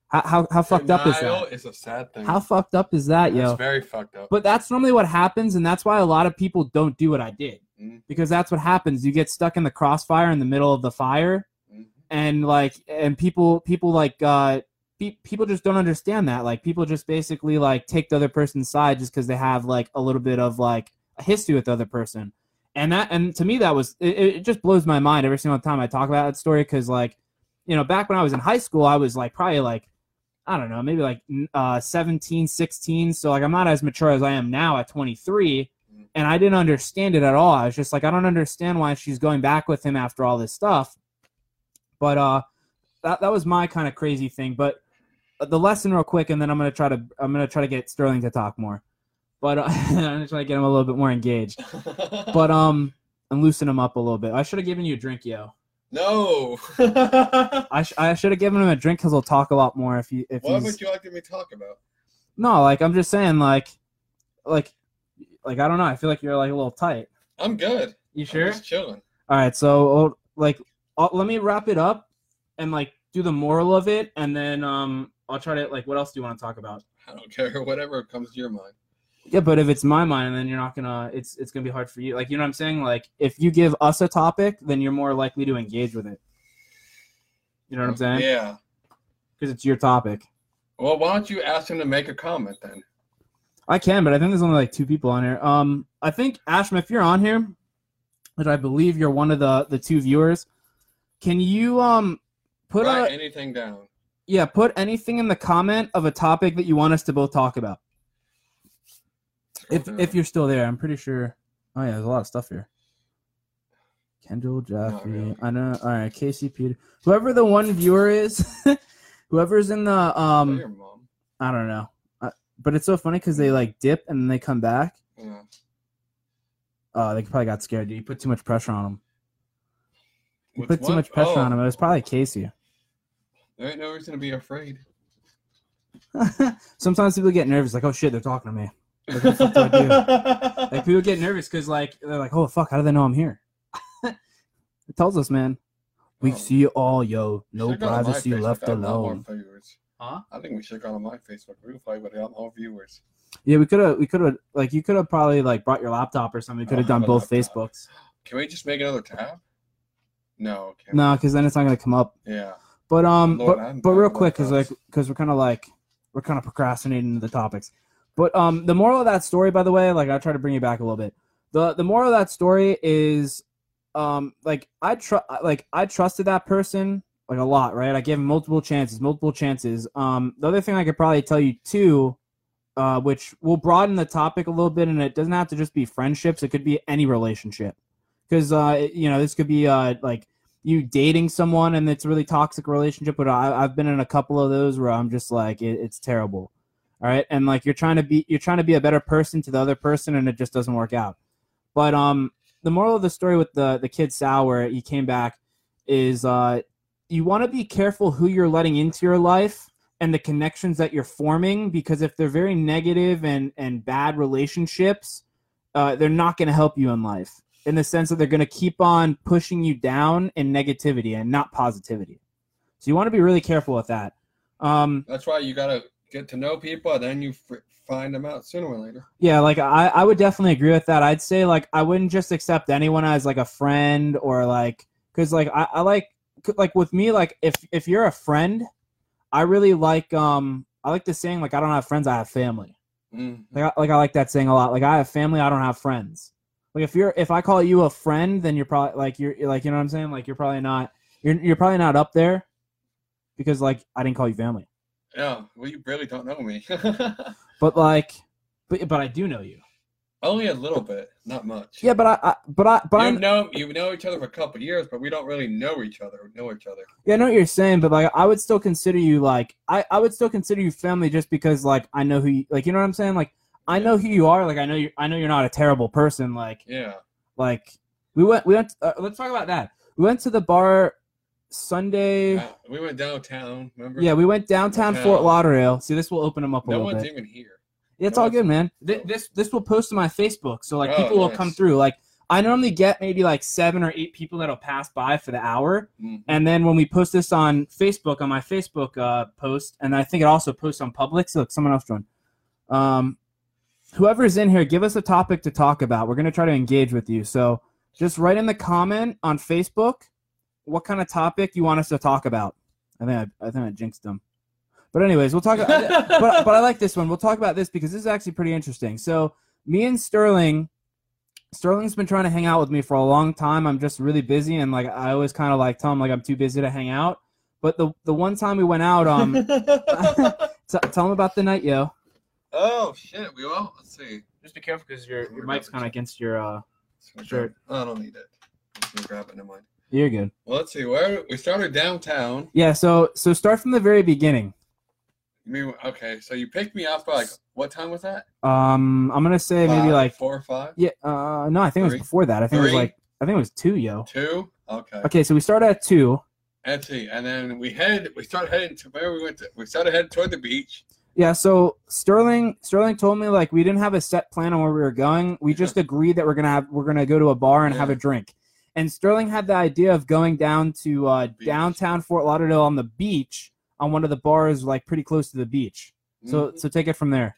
S1: How how, how fucked up is
S2: Denial
S1: that?
S2: a sad thing.
S1: How fucked up is that, yo?
S2: It's very fucked up.
S1: But that's normally what happens, and that's why a lot of people don't do what I did.
S2: Mhm.
S1: Because that's what happens. You get stuck in the crossfire in the middle of the fire,
S2: Mhm.
S1: and like, and people, people like, uh, pe- people just don't understand that. Like, people just basically like take the other person's side just because they have like a little bit of like a history with the other person, and that, and to me, that was it, it just blows my mind every single time I talk about that story. Because like, you know, back when I was in high school, I was like probably like I don't know, maybe like uh, 17, 16. So like I'm not as mature as I am now at 23. And I didn't understand it at all. I was just like, I don't understand why she's going back with him after all this stuff. But uh, that that was my kind of crazy thing. But uh, the lesson, real quick, and then I'm gonna try to I'm gonna try to get Sterling to talk more. But uh, I'm gonna try to get him a little bit more engaged. But um, and loosen him up a little bit. I should have given you a drink, yo.
S2: No.
S1: I, sh- I should have given him a drink because he'll talk a lot more if you. if
S2: what
S1: he's
S2: would you like me to talk about?
S1: No, like I'm just saying, like, like, like I don't know. I feel like you're like a little tight.
S2: I'm good.
S1: You sure?
S2: I'm
S1: sure?
S2: just chilling.
S1: All right. So, uh, like, uh, let me wrap it up and like do the moral of it, and then um, I'll try to like. What else do you want to talk about?
S2: I don't care. Whatever comes to your mind.
S1: Yeah, but if it's my mind, then you're not gonna. It's it's gonna be hard for you. Like, you know what I'm saying? Like, if you give us a topic, then you're more likely to engage with it. You know what I'm saying?
S2: Yeah.
S1: Because it's your topic.
S2: Well, why don't you ask him to make a comment then?
S1: I can, but I think there's only like two people on here. Um, I think Ashma, if you're on here, which I believe you're one of the the two viewers, can you um put a
S2: anything down.
S1: yeah put anything in the comment of a topic that you want us to both talk about? If if you're still there, I'm pretty sure. Oh yeah, there's a lot of stuff here. Kendall, Jaffe,
S2: really.
S1: I know. All right, Casey, Peter, whoever the one viewer is, whoever's in the um. I don't know, uh, but it's so funny because they like dip and then they come back.
S2: Yeah.
S1: Oh, they probably got scared. Dude. You put too much pressure on them. You
S2: With
S1: put too much pressure
S2: Oh,
S1: on them. It was probably Casey.
S2: There ain't no reason to be afraid.
S1: Sometimes people get nervous, like, oh shit, they're talking to me. What the fuck do I do? Like people get nervous because like they're like, oh fuck, how do they know I'm here? it tells us, man. We
S2: Oh.
S1: see you all, yo. No
S2: Should've gone on my
S1: privacy left
S2: I have a lot more
S1: alone. Huh?
S2: I think we should go on my Facebook. group. probably would have got more viewers.
S1: Yeah, we could have, we could have, like, you could have probably like brought your laptop or something. We could have done both
S2: laptop.
S1: Facebooks.
S2: Can we just make another tab? No. Can
S1: No, because then it's not gonna come up.
S2: Yeah.
S1: But um,
S2: Lord,
S1: but
S2: I'm
S1: but real quick, because like because we're kind of like we're kind of procrastinating the topics. But um, the moral of that story, by the way, like I try to bring you back a little bit. the The moral of that story is, um, like I trust, like I trusted that person like a lot, right? I gave him multiple chances, multiple chances. Um, the other thing I could probably tell you too, uh, which will broaden the topic a little bit, and it doesn't have to just be friendships; it could be any relationship, because uh, you know, this could be uh like you dating someone and it's a really toxic relationship but I, i've been in a couple of those where i'm just like it, it's terrible all right and like you're trying to be you're trying to be a better person to the other person and it just doesn't work out but um the moral of the story with the the kid sal where he came back is uh you want to be careful who you're letting into your life and the connections that you're forming because if they're very negative and and bad relationships uh, they're not going to help you in life in the sense that they're going to keep on pushing you down in negativity and not positivity. So you want to be really careful with that. Um,
S2: That's why you gotta get to know people, and then you f- find them out sooner or later.
S1: yeah, like I, I would definitely agree with that. I'd say like I wouldn't just accept anyone as like a friend or like because like I, I like like with me like if if you're a friend, I really like um I like the saying like I don't have friends, I have family.
S2: Mm.
S1: Like I, like I like that saying a lot. Like I have family, I don't have friends. Like if you're if I call you a friend, then you're probably like you're you're like you know what I'm saying. Like you're probably not you're you're probably not up there because like I didn't call you family.
S2: Yeah. Well, you really don't know me.
S1: But like, but but I do know you.
S2: Only a little bit, not much.
S1: Yeah, but I, I but I but
S2: you
S1: I
S2: know you know each other for a couple of years, but we don't really know each other. Know each other.
S1: yeah I know what you're saying. But like I would still consider you like I I would still consider you family just because like I know who you like you know what I'm saying. Like I know who you are. Like I know you I know you're not a terrible person. Like
S2: Yeah.
S1: like we went we went uh, let's talk about that. We went to the bar Sunday.
S2: Uh, we went downtown. Remember?
S1: Yeah, we went downtown
S2: Downtown.
S1: Fort Lauderdale. See, this will open them up a
S2: No
S1: little
S2: one's even here.
S1: It's
S2: no
S1: all good, man. Th- This this will post to my Facebook, so like
S2: Oh,
S1: people will come through. Like I normally get maybe like seven or eight people that'll pass by for the hour,
S2: Mhm.
S1: and then when we post this on Facebook on my Facebook uh, post, and I think it also posts on public. So look, someone else joined. Um, whoever's in here, give us a topic to talk about. We're gonna try to engage with you. So just write in the comment on Facebook what kind of topic you want us to talk about. I think I, I think I jinxed them. But anyways, we'll talk. but but I like this one. We'll talk about this because this is actually pretty interesting. So me and Sterling, Sterling's been trying to hang out with me for a long time. I'm just really busy, and like I always kind of like tell him like I'm too busy to hang out. But the the one time we went out, um, t- tell him about the night, yo.
S2: oh shit. We will. Let's see.
S1: Just be careful because your
S2: your mic's kinda
S1: against your. uh
S2: So we
S1: Sure.
S2: grab- Oh, I don't need it. Grab it. Never mind.
S1: You're good.
S2: Well, let's see. Where we started downtown.
S1: Yeah. So so start from the very beginning.
S2: You mean okay? So you picked me up. Like what time was that?
S1: Um, I'm gonna say maybe like
S2: four or five.
S1: yeah. Uh, no, I think it was before that. I think it was like I think it was two, yo.
S2: Two. Okay.
S1: Okay, so we started at two.
S2: Let's see. And then we headed. We started heading to where we went. To, we started heading toward the beach.
S1: Yeah, so Sterling Sterling told me like we didn't have a set plan on where we were going. We
S2: Yeah.
S1: just agreed that we're gonna have we're gonna go to a bar and have a drink. And Sterling had the idea of going down to uh, downtown Fort Lauderdale on the beach on one of the bars like pretty close to the beach. So
S2: Mhm.
S1: so take it from there.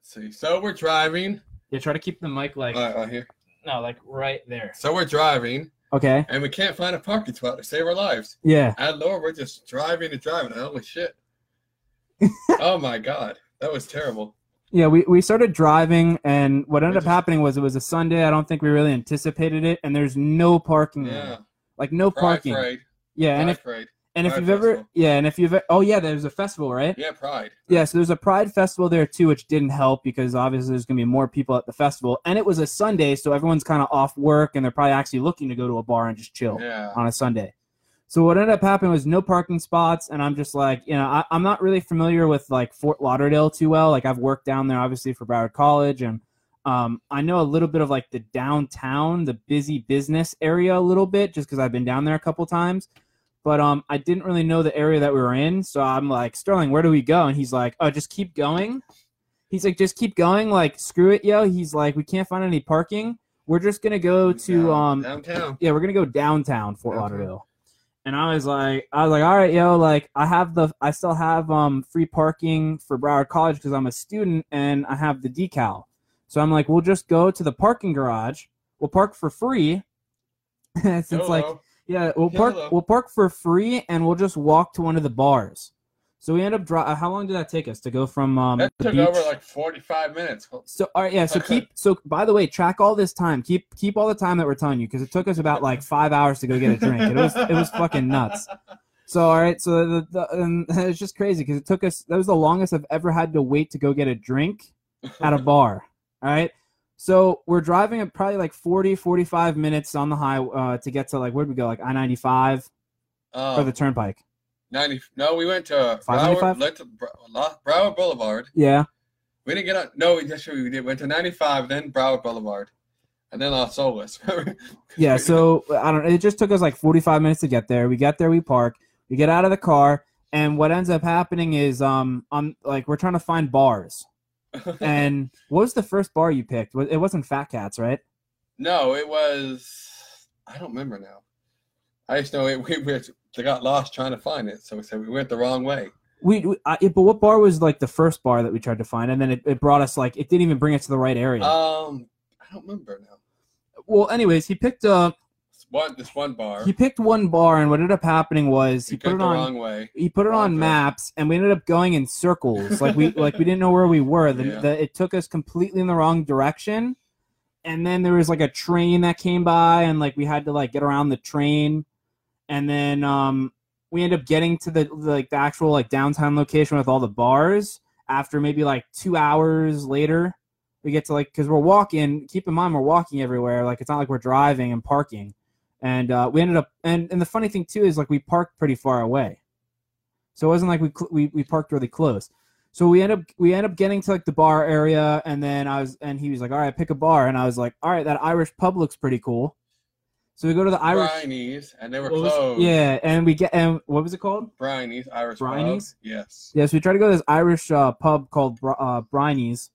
S2: Let's see. So we're driving.
S1: Yeah, try to keep the mic like
S2: All right, right here.
S1: no, like right there.
S2: So we're driving,
S1: Okay.
S2: and we can't find a parking spot to save our lives.
S1: Yeah.
S2: And Lord, we're just driving and driving. Holy shit! oh my god, that was terrible.
S1: Yeah, we, we started driving and what ended
S2: We
S1: up happening was it was a Sunday. I don't think we really anticipated it and there's no parking there.
S2: Yeah,
S1: Like no
S2: pride
S1: parking.
S2: parade.
S1: Yeah, and if
S2: parade.
S1: And if you've ever, yeah, and if you've, oh yeah, there's a festival, right?
S2: Yeah, Pride.
S1: Yeah, so there's a Pride festival there too, which didn't help because obviously there's gonna be more people at the festival, and it was a Sunday, so everyone's kind of off work and they're probably actually looking to go to a bar and just chill
S2: Yeah.
S1: on a Sunday. So what ended up happening was no parking spots, and I'm just like, you know, I, I'm not really familiar with like Fort Lauderdale too well. Like I've worked down there obviously for Broward College, and um, I know a little bit of like the downtown, the busy business area a little bit, just because I've been down there a couple times. But um, I didn't really know the area that we were in, so I'm like, Sterling, where do we go? And he's like, Oh, just keep going. He's like, just keep going. Like, screw it, yo. He's like, we can't find any parking. We're just gonna go to um,
S2: downtown.
S1: yeah, we're gonna go downtown Fort
S2: Okay.
S1: Lauderdale. And I was like, I was like, all right, yo, like I have the, I still have um free parking for Broward College because I'm a student and I have the decal. So I'm like, we'll just go to the parking garage. We'll park for free. Since like, yeah, we'll park, we'll park for free and we'll just walk to one of the bars. So we end up dri- How long did that take us to go from um
S2: that took
S1: beach?
S2: over like 45 minutes.
S1: So all right, yeah. So keep so by the way, track all this time. Keep keep all the time that we're telling you because it took us about like five hours to go get a drink. It was it was fucking nuts. So all right, so the, the and it's just crazy because it took us. That was the longest I've ever had to wait to go get a drink at a bar. All right. So we're driving at probably like 40, 45 minutes on the high uh, to get to like where'd we go? Like I ninety five or the turnpike.
S2: 90. No, we went to
S1: 595?
S2: Broward, went to Broward Boulevard.
S1: Yeah.
S2: We didn't get on. No, we just we did. Went to 95, then Broward Boulevard, and then Los Olas.
S1: Yeah, so I don't. It just took us like forty five minutes to get there. We get there, we park, we get out of the car, and what ends up happening is um, I'm like we're trying to find bars. And what was the first bar you picked? It wasn't Fat Cats, right?
S2: no, it was. I don't remember now. I just know it, we, we they got lost trying to find it, so we said we went the wrong way.
S1: We, we I, but what bar was like the first bar that we tried to find, and then it, it brought us like it didn't even bring us to the right area.
S2: Um, I don't remember now.
S1: well, anyways, he picked uh
S2: one, this one bar.
S1: he picked one bar, and what ended up happening was he
S2: we
S1: put it
S2: the
S1: on
S2: wrong way.
S1: he put it on maps and we ended up going in circles like we like we didn't know where we were the,
S2: Yeah.
S1: the, it took us completely in the wrong direction and then there was like a train that came by and like we had to like get around the train and then um we end up getting to the like the actual like downtown location with all the bars. After maybe like two hours later we get to like because we're walking keep in mind we're walking everywhere like it's not like we're driving and parking. And uh, we ended up and, and the funny thing too is like we parked pretty far away. So it wasn't like we we, we parked really close. So we end up we end up getting to like the bar area and then i was and he was like all right pick a bar. And i was like all right that irish pub looks pretty cool so we go to the irish
S2: Brinies, and they were
S1: what was-
S2: closed.
S1: yeah and we get and what was it called
S2: Brinies, Irish pub.
S1: Brinies?
S2: Yes.
S1: yeah, so we try to go to this Irish uh, pub called uh, Briney's,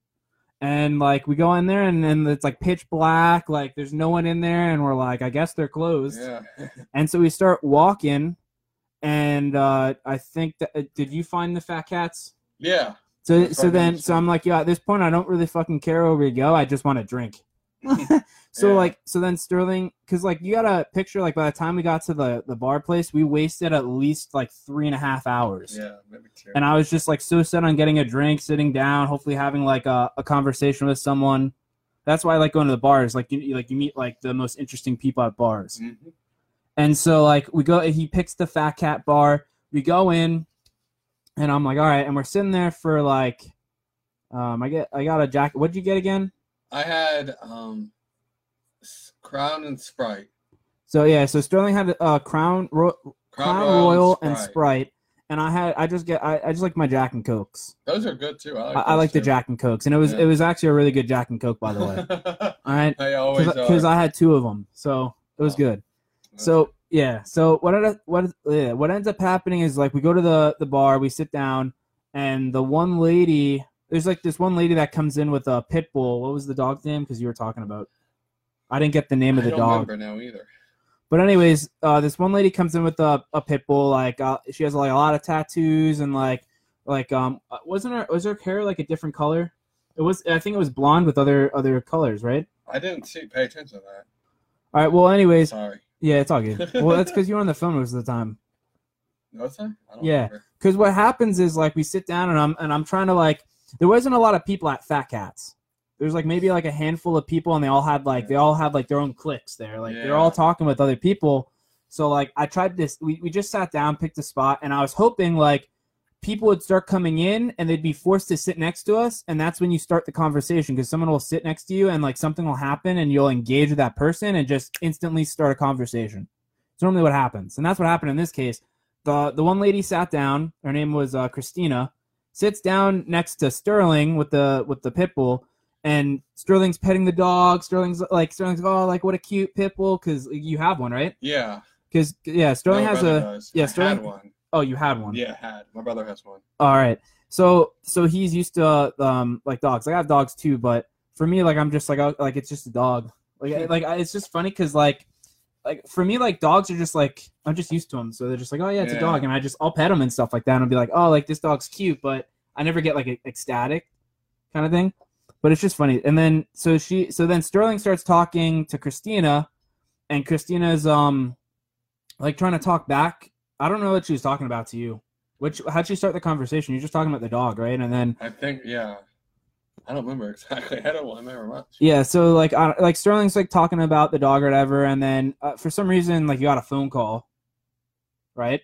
S1: and like we go in there and then it's like pitch black, like there's no one in there, and we're like, I guess they're closed.
S2: Yeah.
S1: And so we start walking, and uh, I think that uh, did you find the fat cats?
S2: yeah.
S1: So so then so I'm like, yeah, at this point I don't really fucking care where we go. I just want to drink. so
S2: Yeah.
S1: like so then Sterling, because like you got to picture like by the time we got to the the bar place, we wasted at least like three and a half hours.
S2: Yeah. Maybe two.
S1: And I was just like so set on getting a drink, sitting down, hopefully having like a, a conversation with someone. That's why I like going to the bars. Like you, like you meet like the most interesting people at bars.
S2: Mhm.
S1: And so like we go, he picks the Fat Cat bar. We go in, and I'm like, all right. And we're sitting there for like, um, I get, I got a jacket. What'd you get again?
S2: I had um, Crown and Sprite.
S1: So yeah, so Sterling had a uh, Crown Ro- Crown, Royal, and Sprite. and I had, I just get, I, I just like my Jack and Cokes.
S2: Those are good too. I like,
S1: I, I like the Jack and Cokes, and it was,
S2: Yeah.
S1: it was actually a really good Jack and Coke, by the way. All right. Because. I had two of them, so it was
S2: Oh.
S1: good. So yeah, so what what yeah, what ends up happening is like we go to the the bar, we sit down, and the one lady, there's like this one lady that comes in with a pit bull. What was the dog's name? Because you were talking about. I didn't get the name of the I
S2: don't
S1: dog,
S2: remember now either.
S1: but anyways, uh, this one lady comes in with a, a pit bull. Like uh, she has like a lot of tattoos and like like um uh, wasn't her was her hair like a different color? It was I think it was blonde with other other colors, right?
S2: I didn't see pay attention to that.
S1: All right. Well, anyways,
S2: Sorry.
S1: Yeah, it's all good. well, that's because you're on the phone most of the time.
S2: Was I? I don't
S1: Yeah. Because what happens is like we sit down and I'm and I'm trying to like there wasn't a lot of people at Fat Cats. There's like maybe like a handful of people and they all had like they all had like their own cliques there. Like they're all talking with other people. So like I tried this. We we just sat down, picked a spot, and I was hoping like people would start coming in and they'd be forced to sit next to us, and that's when you start the conversation because someone will sit next to you and like something will happen and you'll engage with that person and just instantly start a conversation. It's normally what happens, and that's what happened in this case. The the one lady sat down. Her name was uh, Christina. Sits down next to Sterling with the with the pit bull, and Sterling's petting the dog. Sterling's like Sterling's oh like what a cute pit bull because you have one right?
S2: Yeah.
S1: Because yeah, Sterling
S2: my
S1: has a
S2: does.
S1: yeah,
S2: I
S1: Sterling-
S2: had one.
S1: oh you had one
S2: Yeah, had. My brother has one.
S1: all right. So so he's used to uh, um like dogs. I have dogs too, but for me like I'm just like oh, like it's just a dog. Like I- like I, it's just funny because like like for me like dogs are just like I'm just used to them. So they're just like oh yeah it's a dog, and I just I'll pet them and stuff like that, and I'll be like oh like this dog's cute, but I never get like ecstatic kind of thing. But it's just funny. And then so she so then Sterling starts talking to Christina, and Christina's um like trying to talk back. I don't know what she was talking about to you. Which how'd she start the conversation? You're just talking about the dog, right? And then
S2: I think, yeah. I don't remember exactly. I don't remember much.
S1: yeah, so like I, like Sterling's like talking about the dog or whatever, and then uh, for some reason like you got a phone call, right?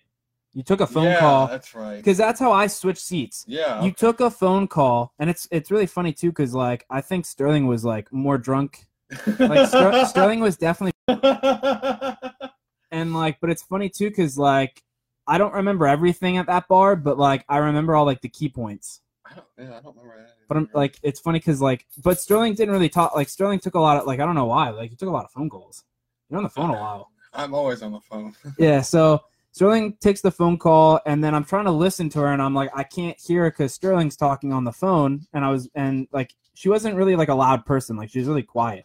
S1: You took a phone
S2: yeah,
S1: call
S2: that's right.
S1: because that's how I switched seats.
S2: Yeah.
S1: You took a phone call, and it's it's really funny too because like I think Sterling was like more drunk. Like Ster- Sterling was definitely and like, but it's funny too because like I don't remember everything at that bar, but like I remember all like the key points.
S2: I don't, yeah, I don't remember that.
S1: But I'm like, it's funny because like, but Sterling didn't really talk. Like Sterling took a lot of like I don't know why. Like he took a lot of phone calls. You're on the phone a while.
S2: I'm always on the phone.
S1: Yeah. So Sterling takes the phone call, and then I'm trying to listen to her, and I'm like, I can't hear her because Sterling's talking on the phone, and I was and like she wasn't really like a loud person. Like she's really quiet.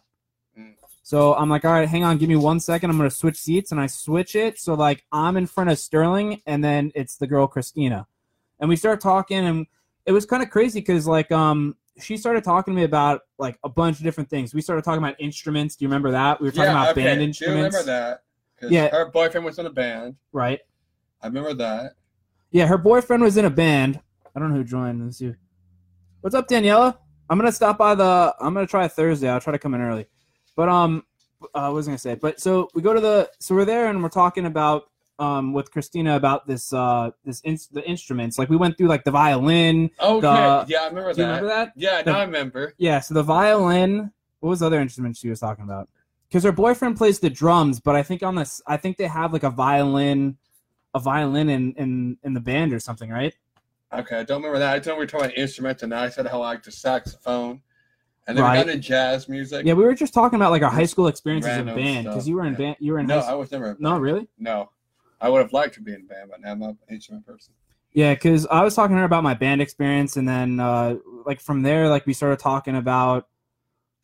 S2: Mm.
S1: So I'm like, all right, hang on, give me one second. I'm gonna switch seats, and I switch it so like I'm in front of Sterling, and then it's the girl Christina, and we start talking, and it was kind of crazy because like um she started talking to me about like a bunch of different things. We started talking about instruments. Do you remember that? We were talking about band
S2: Do you
S1: instruments,
S2: remember that?
S1: Yeah.
S2: Her boyfriend was in a band.
S1: right?
S2: I remember that.
S1: Yeah, her boyfriend was in a band. I don't know who joined. Let's see. What's up, Daniela? I'm gonna stop by the. I'm gonna try Thursday. I'll try to come in early. But um, uh, I was gonna say. But so we go to the. So we're there and we're talking about um with Christina about this uh this in, the instruments. Like we went through like the violin.
S2: Okay.
S1: The-
S2: yeah, I remember that.
S1: remember that?
S2: Yeah,
S1: The-
S2: now I remember.
S1: Yeah. So the violin. What was the other instrument she was talking about? Because her boyfriend plays the drums, but I think on this, I think they have like a violin, a violin in in in the band or something, right?
S2: Okay, I don't remember that. I don't remember we were talking about instruments, and I said how I like the saxophone. And then
S1: Right.
S2: we got into jazz music.
S1: Yeah, we were just talking about like our high school experiences in band because you were in
S2: yeah.
S1: band. You were in
S2: no, I was never.
S1: No, really?
S2: No, I would have liked to be in band, but now I'm not an instrument person.
S1: Yeah, because I was talking to her about my band experience, and then uh, like from there, like we started talking about.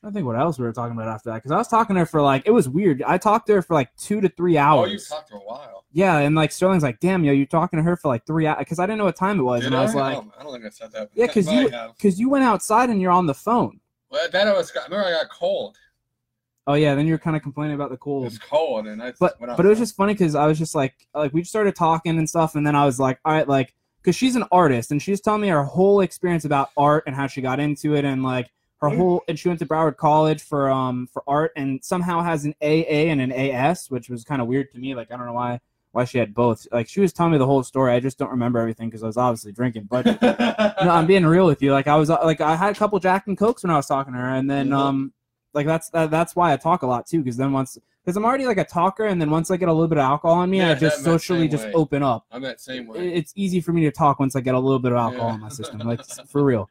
S1: I don't think what else we were talking about after that because I was talking to her for like it was weird. I talked to her for like two to three
S2: oh,
S1: hours.
S2: Oh, you talked for a while.
S1: yeah, and like Sterling's like, "Damn, yo, you're talking to her for like three hours?" Because I didn't know what time it was,
S2: Did
S1: and I was like,
S2: Oh, I don't think I said that.
S1: "Yeah, because you because you went outside and you're on the phone."
S2: Well, then I was. I remember I got cold.
S1: Oh yeah, then you're kind of complaining about the
S2: It
S1: cold.
S2: was cold, and I.
S1: but but it was just funny because I was just like like we just started talking and stuff, and then I was like, all right, like because she's an artist and she's telling me her whole experience about art and how she got into it and like her whole and she went to Broward College for um for art and somehow has an AA and an AS, which was kind of weird to me. Like I don't know why why she had both. Like she was telling me the whole story. I just don't remember everything because I was obviously drinking. But no, I'm being real with you. Like I was uh, like I had a couple Jack and Cokes when I was talking to her, and then
S2: Mhm.
S1: um like that's that, that's why I talk a lot too. Because then once because I'm already like a talker, and then once I get a little bit of alcohol in me,
S2: Yeah,
S1: I just socially just
S2: way.
S1: open up.
S2: I'm that same way.
S1: It's easy for me to talk once I get a little bit of alcohol
S2: Yeah.
S1: in my system, like for real.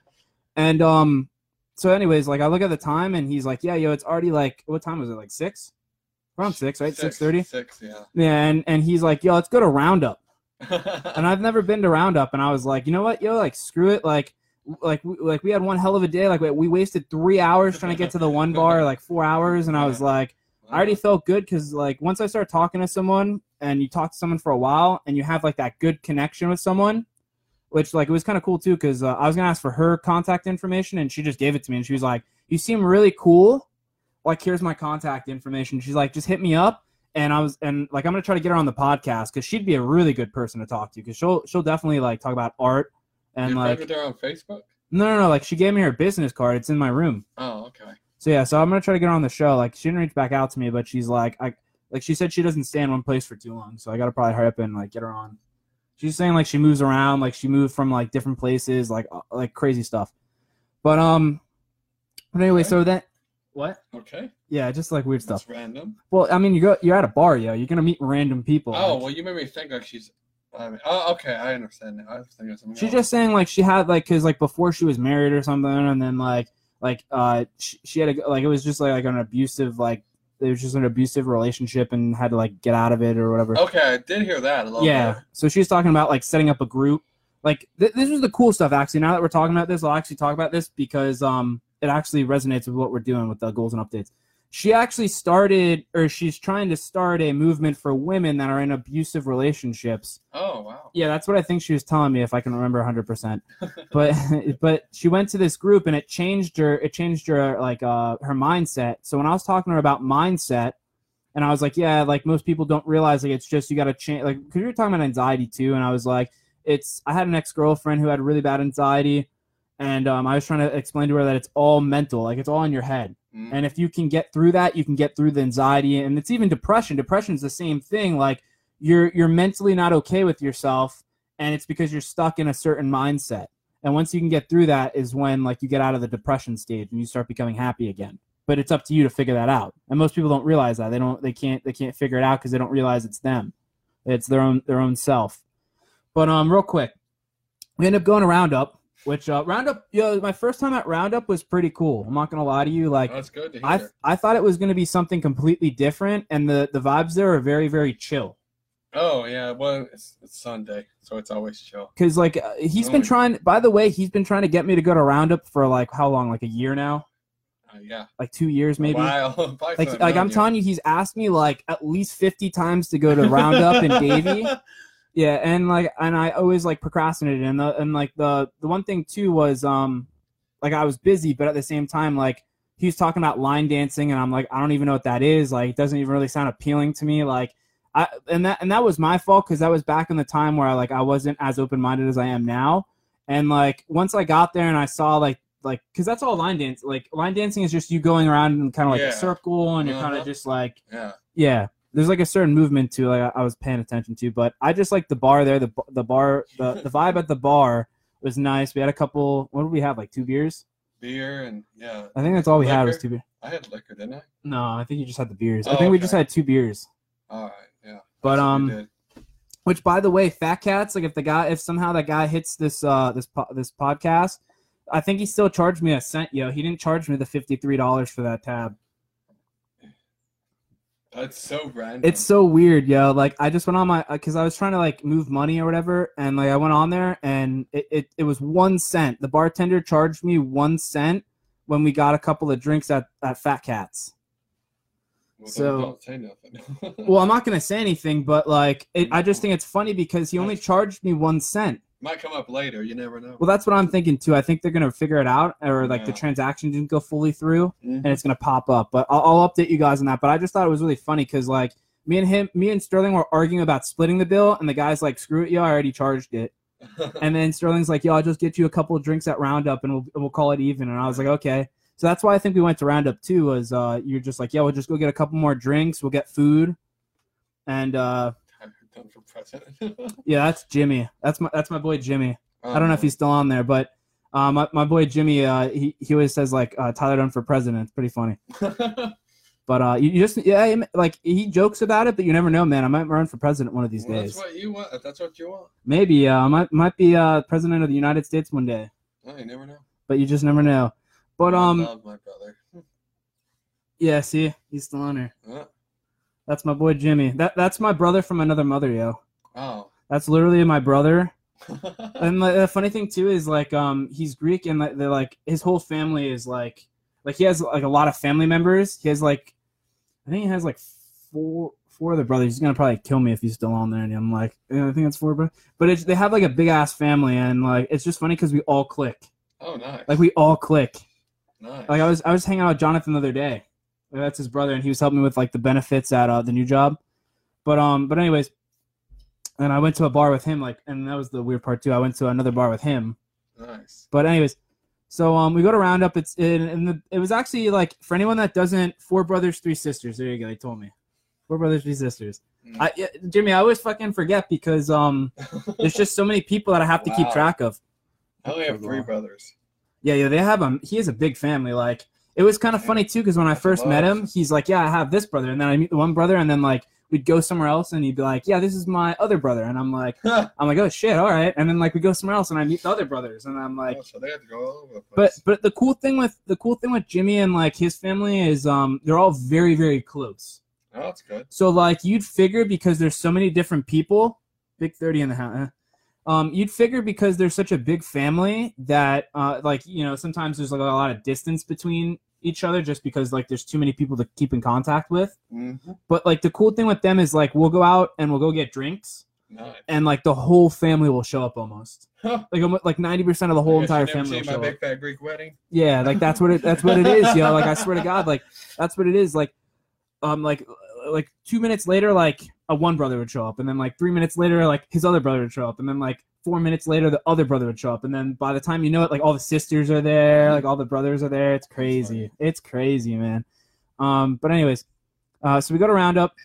S1: And um, so anyways, like I look at the time, and he's like, "Yeah, yo, it's already like what time was it? Like six? Around six, right? Six thirty.
S2: Six, yeah.
S1: Yeah, and and he's like, "Yo, let's go to Roundup." and I've never been to Roundup, and I was like, you know what, yo, like screw it, like, like, like we had one hell of a day, like we, we wasted three hours trying to get to the one bar, like four hours, and I was like, I already felt good because like once I start talking to someone and you talk to someone for a while and you have like that good connection with someone, which like it was kind of cool too because uh, I was gonna ask for her contact information and she just gave it to me and she was like, "You seem really cool. Like here's my contact information." She's like, "Just hit me up." And I was and like I'm gonna try to get her on the podcast because she'd be a really good person to talk to because she'll she'll definitely like talk about art and
S2: You're
S1: like
S2: her on Facebook?
S1: no no no like she gave me her business card. It's in my room.
S2: Oh, okay.
S1: So yeah, so I'm gonna try to get her on the show. Like she didn't reach back out to me, but she's like, I Like she said, she doesn't stay in one place for too long, so I gotta probably hurry up and like get her on. She's saying like she moves around, like she moved from like different places, like uh, like crazy stuff. But um, but anyway,
S2: Okay.
S1: so that what?
S2: Okay.
S1: Yeah, just like weird stuff.
S2: That's random.
S1: Well, I mean, you go, you're at a bar, yo. You're gonna meet random people.
S2: Oh,
S1: like-
S2: well, you made me think like she's. I mean, oh, okay, I understand now. I was thinking something
S1: She's
S2: else.
S1: just saying like she had like because like before she was married or something, and then like like uh she, she had a like it was just like, like an abusive like it was just an abusive relationship and had to like get out of it or whatever.
S2: Okay, I did hear that a
S1: yeah.
S2: bit.
S1: So she's talking about like setting up a group. Like th- this is the cool stuff actually. Now that we're talking about this, I'll actually talk about this because um it actually resonates with what we're doing with the goals and updates. She actually started or she's trying to start a movement for women that are in abusive relationships
S2: Oh, wow.
S1: yeah, that's what I think she was telling me if I can remember 100%. but but she went to this group and it changed her it changed her like uh her mindset. So when I was talking to her about mindset and I was like, yeah, like most people don't realize like it's just you got to change like cuz you were talking about anxiety too and I was like it's I had an ex-girlfriend who had really bad anxiety and um I was trying to explain to her that it's all mental, like it's all in your head.
S2: Mm.
S1: And if you can get through that, you can get through the anxiety and it's even depression. Depression is the same thing. Like you're you're mentally not okay with yourself and it's because you're stuck in a certain mindset. And once you can get through that is when like you get out of the depression stage and you start becoming happy again. But it's up to you to figure that out. And most people don't realize that. They don't they can't they can't figure it out because they don't realize it's them. It's their own their own self. But um real quick, we end up going to Roundup, which uh Roundup, yo, my first time at Roundup was pretty cool. I'm not gonna lie to you. Like
S2: That's good to
S1: I
S2: hear.
S1: I thought it was going to be something completely different, and the the vibes there are very very chill.
S2: oh, yeah. Well, it's, it's Sunday, so it's always chill.
S1: Because like uh, he's been
S2: Oh.
S1: trying. By the way, he's been trying to get me to go to Roundup for like how long? Like a year now,
S2: Uh, yeah.
S1: like two years maybe. Like like I'm
S2: you.
S1: telling you, he's asked me like at least fifty times to go to Roundup in Davie. Yeah, and like and I always like procrastinated, and the and like the the one thing too was um like I was busy, but at the same time like he was talking about line dancing, and I'm like I don't even know what that is. Like it doesn't even really sound appealing to me. Like I and that and that was my fault because that was back in the time where I like I wasn't as open minded as I am now, and like once I got there and I saw like like because that's all line dance like line dancing is just you going around in kind of like
S2: Yeah.
S1: a circle and you're kind
S2: Uh-huh.
S1: of just like
S2: Yeah.
S1: yeah there's like a certain movement to like I, I was paying attention to but i just like the bar there the the bar the, the vibe at the bar was nice. We had a couple what did we have like two beers?
S2: Beer and, yeah.
S1: i think that's all we had was two beers
S2: I had liquor, didn't I?
S1: no i think you just had the beers. I
S2: Oh,
S1: think we just had two beers.
S2: All right. Yeah.
S1: but um which by the way fat cats like if the guy if somehow that guy hits this uh this po- this podcast i think he still charged me a cent yo. He didn't charge me the $53 for that tab
S2: That's so random.
S1: It's so weird, yo. Like I just went on my because I was trying to like move money or whatever, and like I went on there and it, it, it was one cent. The bartender charged me one cent when we got a couple of drinks at, at Fat Cats.
S2: Well,
S1: so-
S2: don't, don't say nothing.
S1: Well, I'm not gonna say anything, but like it, I just think it's funny because he only charged me one cent.
S2: Might come up later. You never know.
S1: Well, that's what I'm thinking too. I think they're gonna figure it out, or like the transaction didn't go fully through.
S2: Mhm.
S1: and it's gonna pop up. But I'll, I'll update you guys on that. But I just thought it was really funny because like me and him, me and Sterling were arguing about splitting the bill, and the guy's like, "Screw it, yo, I already charged it." And then Sterling's like, "Yo, I'll just get you a couple of drinks at Roundup, and we'll we'll call it even." And I was like, "Okay." So that's why I think we went to Roundup too. Was uh, you're just like, "Yeah, we'll just go get a couple more drinks. We'll get food." And uh,
S2: For president.
S1: yeah, that's Jimmy. That's my that's my boy Jimmy. I don't know if
S2: Um,
S1: he's still on there, but uh, my my boy Jimmy, uh, he he always says like uh, Tyler Dunn for president. It's pretty funny. But uh, you, you just yeah, like he jokes about it, but you never know, man. I might run for president one of these
S2: Well,
S1: days.
S2: That's what you want. If that's what you want.
S1: Maybe uh, I might might be uh president of the United States one day,
S2: No, you never know.
S1: but you just never know. But
S2: I
S1: um,
S2: love my brother.
S1: yeah, see, he's still on there.
S2: Uh,
S1: That's my boy Jimmy. That that's my brother from another mother, yo.
S2: oh.
S1: That's literally my brother. And like, the funny thing too is like um he's Greek and like they're like his whole family is like like he has like a lot of family members. He has like I think he has like four four other brothers. He's gonna probably kill me if he's still on there. And I'm like yeah, I think it's four, bro. But it's, they have like a big ass family and like it's just funny because we all click.
S2: oh, nice.
S1: Like we all click.
S2: nice.
S1: Like I was I was hanging out with Jonathan the other day. Like, that's his brother, and he was helping me with like the benefits at uh, the new job. But um, but anyways, and I went to a bar with him. Like, and that was the weird part too. I went to another bar with him.
S2: nice.
S1: But anyways, so um, we go to Roundup. It's in, in the. It was actually like for anyone that doesn't, four brothers, three sisters. There you go. They told me. Four brothers, three sisters.
S2: Mm.
S1: I, yeah, Jimmy, I always fucking forget because um, there's just so many people that I have to keep track of.
S2: I only have three brothers.
S1: Yeah, yeah, they have him. He has a big family. Like it was kind of funny too because when I first met him, he's like, "Yeah, I have this brother," and then I meet the one brother, and then like we'd go somewhere else, and he'd be like, "Yeah, this is my other brother," and I'm like, "I'm like, oh shit, all right," and then like we go somewhere else, and I meet the other brothers, and I'm like,
S2: oh, so they have to go all over the
S1: but
S2: place.
S1: but the cool thing with the cool thing with Jimmy and like his family is um they're all very very close.
S2: oh, that's good.
S1: So like you'd figure because there's so many different people, big thirty in the house. Um, you'd figure because there's such a big family that uh like you know sometimes there's like a lot of distance between each other just because like there's too many people to keep in contact with.
S2: Mm-hmm.
S1: But like the cool thing with them is like we'll go out and we'll go get drinks
S2: Nice.
S1: and like the whole family will show up almost.
S2: Huh.
S1: Like almo- like ninety percent of the whole
S2: I guess you
S1: entire family will
S2: seen
S1: show
S2: my
S1: up.
S2: big fat Greek wedding.
S1: Yeah, like that's what it that's what it is, yo. Like I swear to God, like that's what it is. Like um like like two minutes later, like a one brother would show up, and then like three minutes later, like his other brother would show up, and then like four minutes later the other brother would show up, and then by the time you know it, like all the sisters are there, like all the brothers are there. It's crazy. It's crazy, man. Um, but anyways, uh so we go to roundup,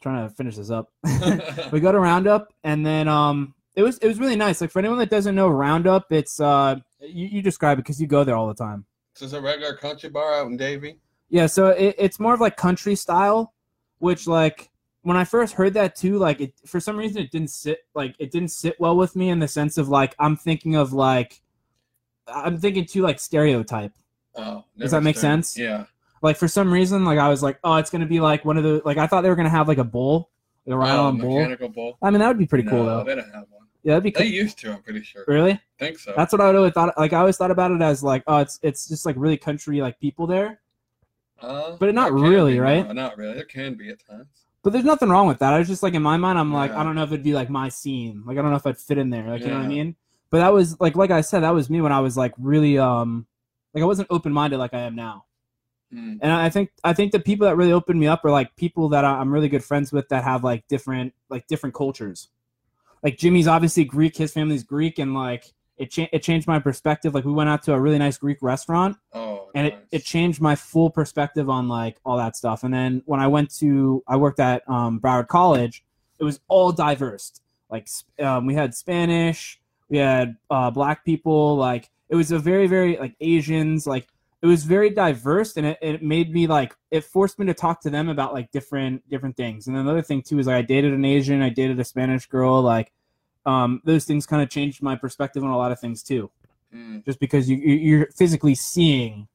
S1: trying to finish this up. we go to roundup and then um it was it was really nice like for anyone that doesn't know roundup it's uh you, you describe it because you go there all the time
S2: This is a regular country bar out in Davie.
S1: yeah so it, it's more of like country style which like when i first heard that too like it for some reason it didn't sit like it didn't sit well with me in the sense of like i'm thinking of like i'm thinking too like stereotype
S2: Oh,
S1: Does that make
S2: started.
S1: sense?
S2: Yeah.
S1: like for some reason like i was like oh it's gonna be like one of the like i thought they were gonna have like a bull like a ride
S2: oh,
S1: on bull i mean that would be pretty cool though
S2: They don't have one.
S1: yeah that'd be
S2: They
S1: cool
S2: used to. I'm pretty sure.
S1: really
S2: think so.
S1: That's what I always thought. Like I always thought about it as like, oh, it's it's just like really country like people there.
S2: Uh,
S1: but not really,
S2: be,
S1: right?
S2: No, not really. It can be at times.
S1: But there's nothing wrong with that. I was just like in my mind, I'm like,
S2: Yeah.
S1: I don't know if it'd be like my scene. Like I don't know if I'd fit in there. Like you know what I mean? But that was like like I said, that was me when I was like really um like I wasn't open minded like I am now.
S2: Mm.
S1: And I think I think the people that really opened me up are like people that I'm really good friends with that have like different like different cultures. Like Jimmy's obviously Greek, his family's Greek, and like it cha- it changed my perspective. Like we went out to a really nice Greek restaurant,
S2: Oh,
S1: and it, it changed my full perspective on like all that stuff. And then when i went to i worked at um, broward college it was all diverse. Like um, we had spanish we had uh, black people like it was a very very like asians like it was very diverse and it, it made me like it forced me to talk to them about like different different things. And then another thing too is like i dated an asian i dated a spanish girl like um, those things kind of changed my perspective on a lot of things too.
S2: Mm.
S1: just because you- you're physically seeing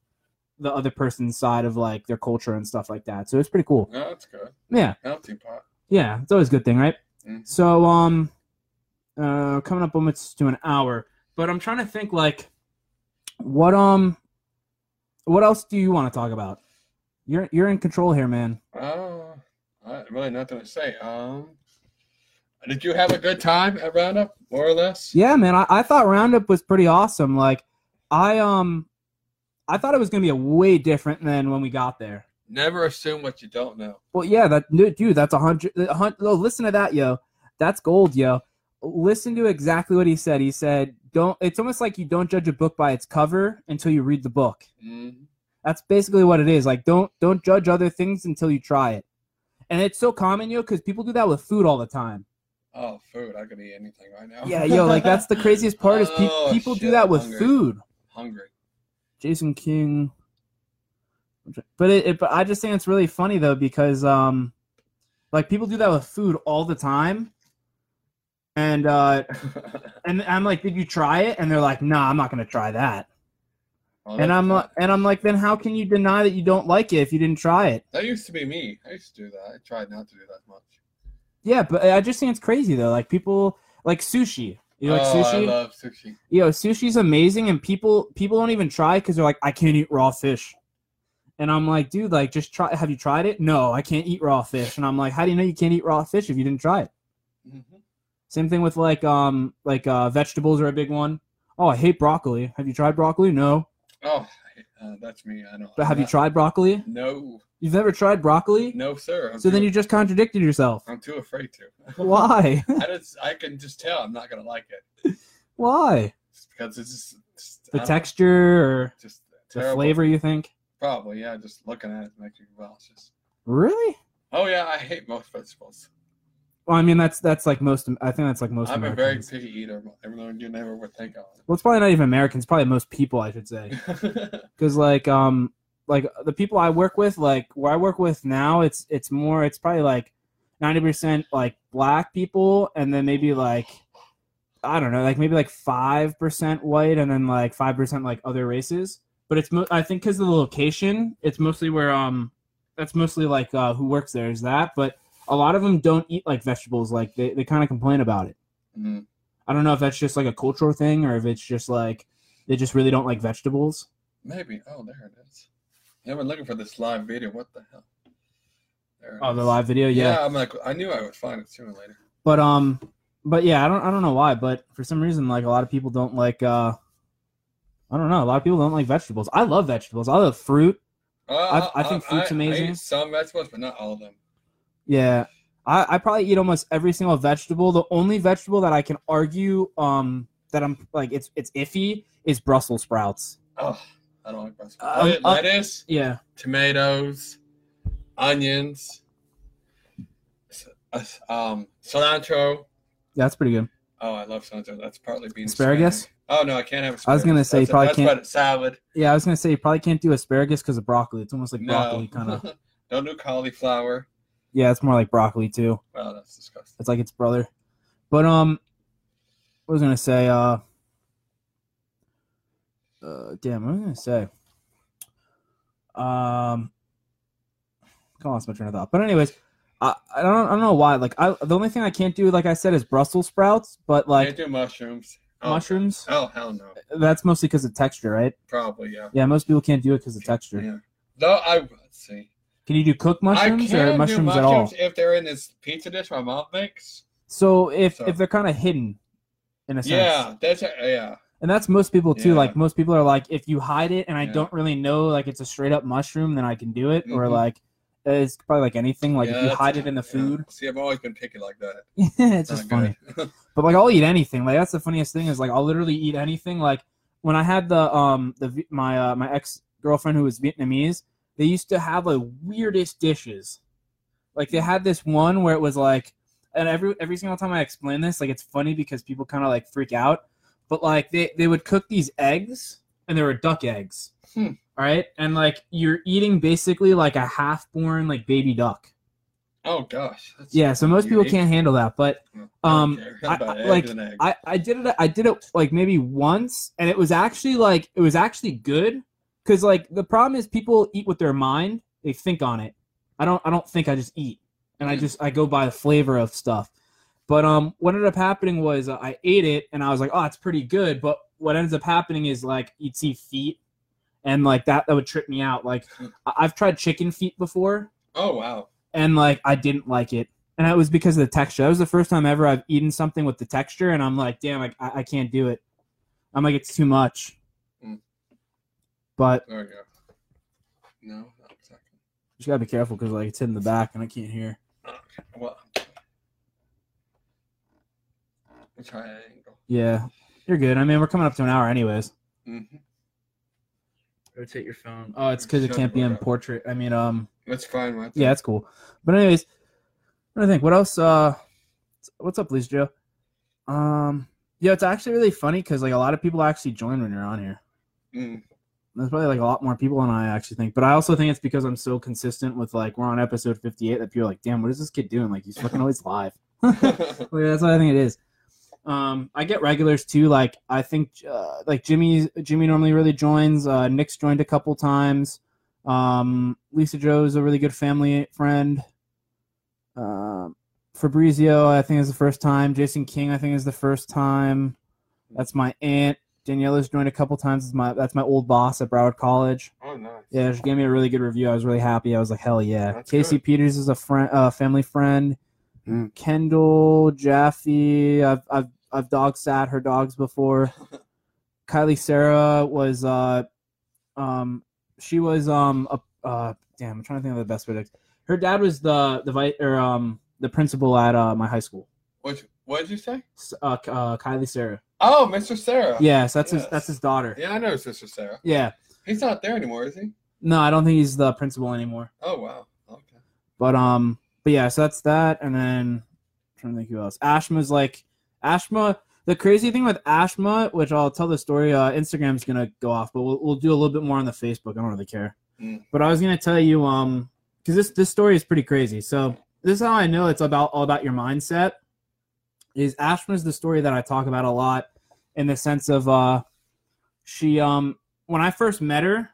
S1: the other person's side of like their culture and stuff like that. So it's pretty cool.
S2: No, that's good.
S1: Yeah,
S2: Melting pot.
S1: yeah, it's always a good thing, right?
S2: Mhm.
S1: So um, uh, coming up almost to an hour, but I'm trying to think like, what um, what else do you want to talk about? You're you're in control here, man.
S2: Oh, I really nothing to say. Um, did you have a good time at Roundup, more or less?
S1: Yeah, man. I, I thought Roundup was pretty awesome. Like, I um, I thought it was gonna be a way different than when we got there.
S2: Never assume what you don't know.
S1: Well, yeah, that dude, that's a hundred. Oh, listen to that, yo. That's gold, yo. Listen to exactly what he said. He said, "Don't." It's almost like you don't judge a book by its cover until you read the book.
S2: Mm.
S1: That's basically what it is. Like, don't don't judge other things until you try it. And it's so common, yo, because people do that with food all the time.
S2: Oh, food! I could eat anything right now.
S1: Yeah, yo, like that's the craziest part is pe-
S2: Oh,
S1: people do
S2: shit, I'm
S1: with
S2: hungry.
S1: food.
S2: Hungry.
S1: Jason King. But it, it, but I just think it's really funny though because um, like people do that with food all the time, and uh, and I'm like, did you try it? And they're like, nah, I'm not gonna try that.
S2: Oh,
S1: And I'm like, and I'm like, then how can you deny that you don't like it if you didn't try it?
S2: That used to be me. I used to do that. I tried not to do that much.
S1: Yeah, but I just think it's crazy though. Like people like sushi. You like
S2: oh,
S1: sushi?
S2: I love sushi.
S1: Yo, sushi's amazing, and people people don't even try because they're like, I can't eat raw fish. And I'm like, dude, like, just try. Have you tried it? No, I can't eat raw fish. And I'm like, how do you know you can't eat raw fish if you didn't try it?
S2: hmm
S1: Same thing with like um like uh vegetables are a big one. Oh, I hate broccoli. Have you tried broccoli? No.
S2: Oh, uh, that's me. I don't.
S1: But have
S2: I'm
S1: you
S2: not-
S1: tried broccoli?
S2: No,
S1: You've never tried broccoli?
S2: no, sir. I'm
S1: So then
S2: too-
S1: you just contradicted yourself.
S2: I'm too afraid to.
S1: Why?
S2: I just, I can just tell I'm not gonna like it
S1: Why?
S2: It's because it's just, I
S1: The
S2: don't
S1: texture or
S2: just
S1: the
S2: terrible.
S1: flavor? You think?
S2: Probably, yeah. Just looking at it makes you nauseous.
S1: Really?
S2: Oh yeah, I hate most vegetables.
S1: Well, I mean that's that's like most. I think that's like most.
S2: I'm a very
S1: Americans.
S2: picky eater, though you never would think
S1: Well, it's probably not even Americans. Probably most people, I should say. because like um like the people I work with, like where I work with now, it's it's more it's probably like ninety percent like black people, and then maybe like I don't know, like maybe like five percent white, and then like five percent like other races. But it's mo- I think because of the location, it's mostly where um that's mostly like uh, who works there is that, but a lot of them don't eat like vegetables. Like they they kind of complain about it.
S2: Mm.
S1: I don't know if that's just like a cultural thing or if it's just like they just really don't like vegetables.
S2: Maybe. Oh, there it is. Yeah, I've been looking for this live video. What the hell?
S1: Oh, the live video, yeah.
S2: Yeah, I'm like, I knew I would find it sooner or later.
S1: But um, but yeah, I don't I don't know why, but for some reason, like a lot of people don't like uh, I don't know, a lot of people don't like vegetables. I love vegetables. I love fruit.
S2: Uh,
S1: I think fruit's
S2: I
S1: amazing.
S2: some vegetables, but not all of them.
S1: Yeah, I I probably eat almost every single vegetable. The only vegetable that I can argue um that I'm like it's it's iffy is Brussels sprouts.
S2: Oh, I don't like vegetables.
S1: Um,
S2: Oh, yeah,
S1: uh,
S2: lettuce,
S1: Yeah,
S2: tomatoes, onions, uh, um, cilantro.
S1: that's pretty good.
S2: Oh, I love cilantro. That's partly being
S1: Asparagus?
S2: Oh no, I can't have. Asparagus.
S1: I was gonna say, you
S2: that's,
S1: probably
S2: that's
S1: can't-
S2: salad.
S1: Yeah, I was gonna say you probably can't do asparagus because of broccoli. It's almost like
S2: No,
S1: broccoli kind of.
S2: don't do cauliflower.
S1: Yeah, it's more like broccoli too.
S2: Wow, that's disgusting.
S1: It's like its brother. But um, what was gonna say? Uh, uh damn, what was I gonna say? Um, of lost my train of thought. But anyways, I I don't I don't know why. Like I the only thing I can't do, like I said, is Brussels sprouts. But like
S2: can't do mushrooms. Oh,
S1: mushrooms,
S2: Oh hell no.
S1: that's mostly because of texture, right?
S2: Probably yeah.
S1: Yeah, most people can't do it because of texture.
S2: Yeah. Though I see.
S1: Can you do cooked mushrooms
S2: I can
S1: or mushrooms
S2: do
S1: at all?
S2: if they're in this pizza dish my mom makes.
S1: So if
S2: So-
S1: if they're kind of hidden, in a sense,
S2: Yeah, that's a, yeah.
S1: and that's most people too.
S2: Yeah.
S1: Like most people are like, if you hide it and I
S2: Yeah.
S1: don't really know, like it's a straight up mushroom, then I can do it. Or
S2: Mhm.
S1: like it's probably like anything. Like
S2: Yeah,
S1: if you hide it in the food,
S2: See, I've always been picky like that.
S1: Yeah, it's just funny. But like I'll eat anything. Like that's the funniest thing is like I'll literally eat anything. Like when I had the um the my uh, my ex girlfriend who was Vietnamese, they used to have like weirdest dishes. Like they had this one where it was like, and every every single time I explain this, like it's funny because people kind of like freak out. But like they they would cook these eggs, and they were duck eggs.
S2: Hmm.
S1: All right, and like you're eating basically like a half born like baby duck.
S2: oh gosh. That's
S1: Yeah, so most people can't handle that, but um, I- I- like. I, I did it I did it like maybe once and it was actually like it was actually good because like the problem is people eat with their mind they think on it I don't I don't think I just eat and I
S2: Mm.
S1: just I go by the flavor of stuff but um what ended up happening was uh, I ate it and I was like oh it's pretty good but what ends up happening is like you'd see feet and like that that would trip me out like I- I've tried chicken feet before
S2: oh wow.
S1: and like I didn't like it, and it was because of the texture. That was the first time ever I've eaten something with the texture, and I'm like, damn, I I can't do it. I'm like, it's too much. But
S2: There we go. No, not exactly.
S1: just gotta be careful because like it's in the back, and I can't hear.
S2: Okay. Well, triangle.
S1: Yeah, you're good. I mean, we're coming up to an hour, anyways.
S2: Mm-hmm.
S1: Rotate your phone. Oh, it's because it can't be in
S2: up.
S1: portrait. I mean, um,
S2: That's fine, right?
S1: yeah, that's cool. But anyways, what do I think? What else? Uh, what's up, Lisa Joe? Um, yeah, it's actually really funny because like a lot of people actually join when you're on here.
S2: Mm.
S1: There's probably like a lot more people than I actually think, but I also think it's because I'm so consistent with like we're on episode 58 that people are like, damn, what is this kid doing? Like he's fucking always live. Yeah, that's what I think it is. Um, I get regulars too. Like I think uh, like Jimmy Jimmy normally really joins. Uh, Nick's joined a couple times. Um, Lisa Joe's a really good family friend. Um, Fabrizio, I think is the first time. Jason King, I think is the first time. That's my aunt. Daniela's joined a couple times. It's my that's my old boss at Broward College.
S2: oh, nice.
S1: Yeah, she gave me a really good review. I was really happy. I was like, hell yeah.
S2: That's
S1: Casey
S2: good.
S1: Peters is a friend, uh, family friend.
S2: Mm.
S1: Kendall, Jaffe. I've I've I've dog sat her dogs before. Kylie Sarah was uh um she was um a, uh damn I'm trying to think of the best way to her dad was the the vice or um the principal at uh my high school.
S2: What, what did you say?
S1: Uh, uh Kylie Sarah.
S2: Oh, Mr. Sarah.
S1: Yes, that's his that's his daughter.
S2: Yeah, I know Sister Sarah.
S1: Yeah.
S2: He's not there anymore, is he?
S1: No, I don't think he's the principal anymore.
S2: Oh, wow. Okay.
S1: But um, but yeah, so that's that, and then I'm trying to think who else. Ashma's like Ashma. The crazy thing with Ashma, which I'll tell the story. Uh, Instagram's gonna go off, but we'll, we'll do a little bit more on the Facebook. I don't really care.
S2: Mm.
S1: But I was gonna tell you um, because this this story is pretty crazy. So this is how I know it's about all about your mindset. Is Ashma's the story that I talk about a lot in the sense of uh, she um when I first met her,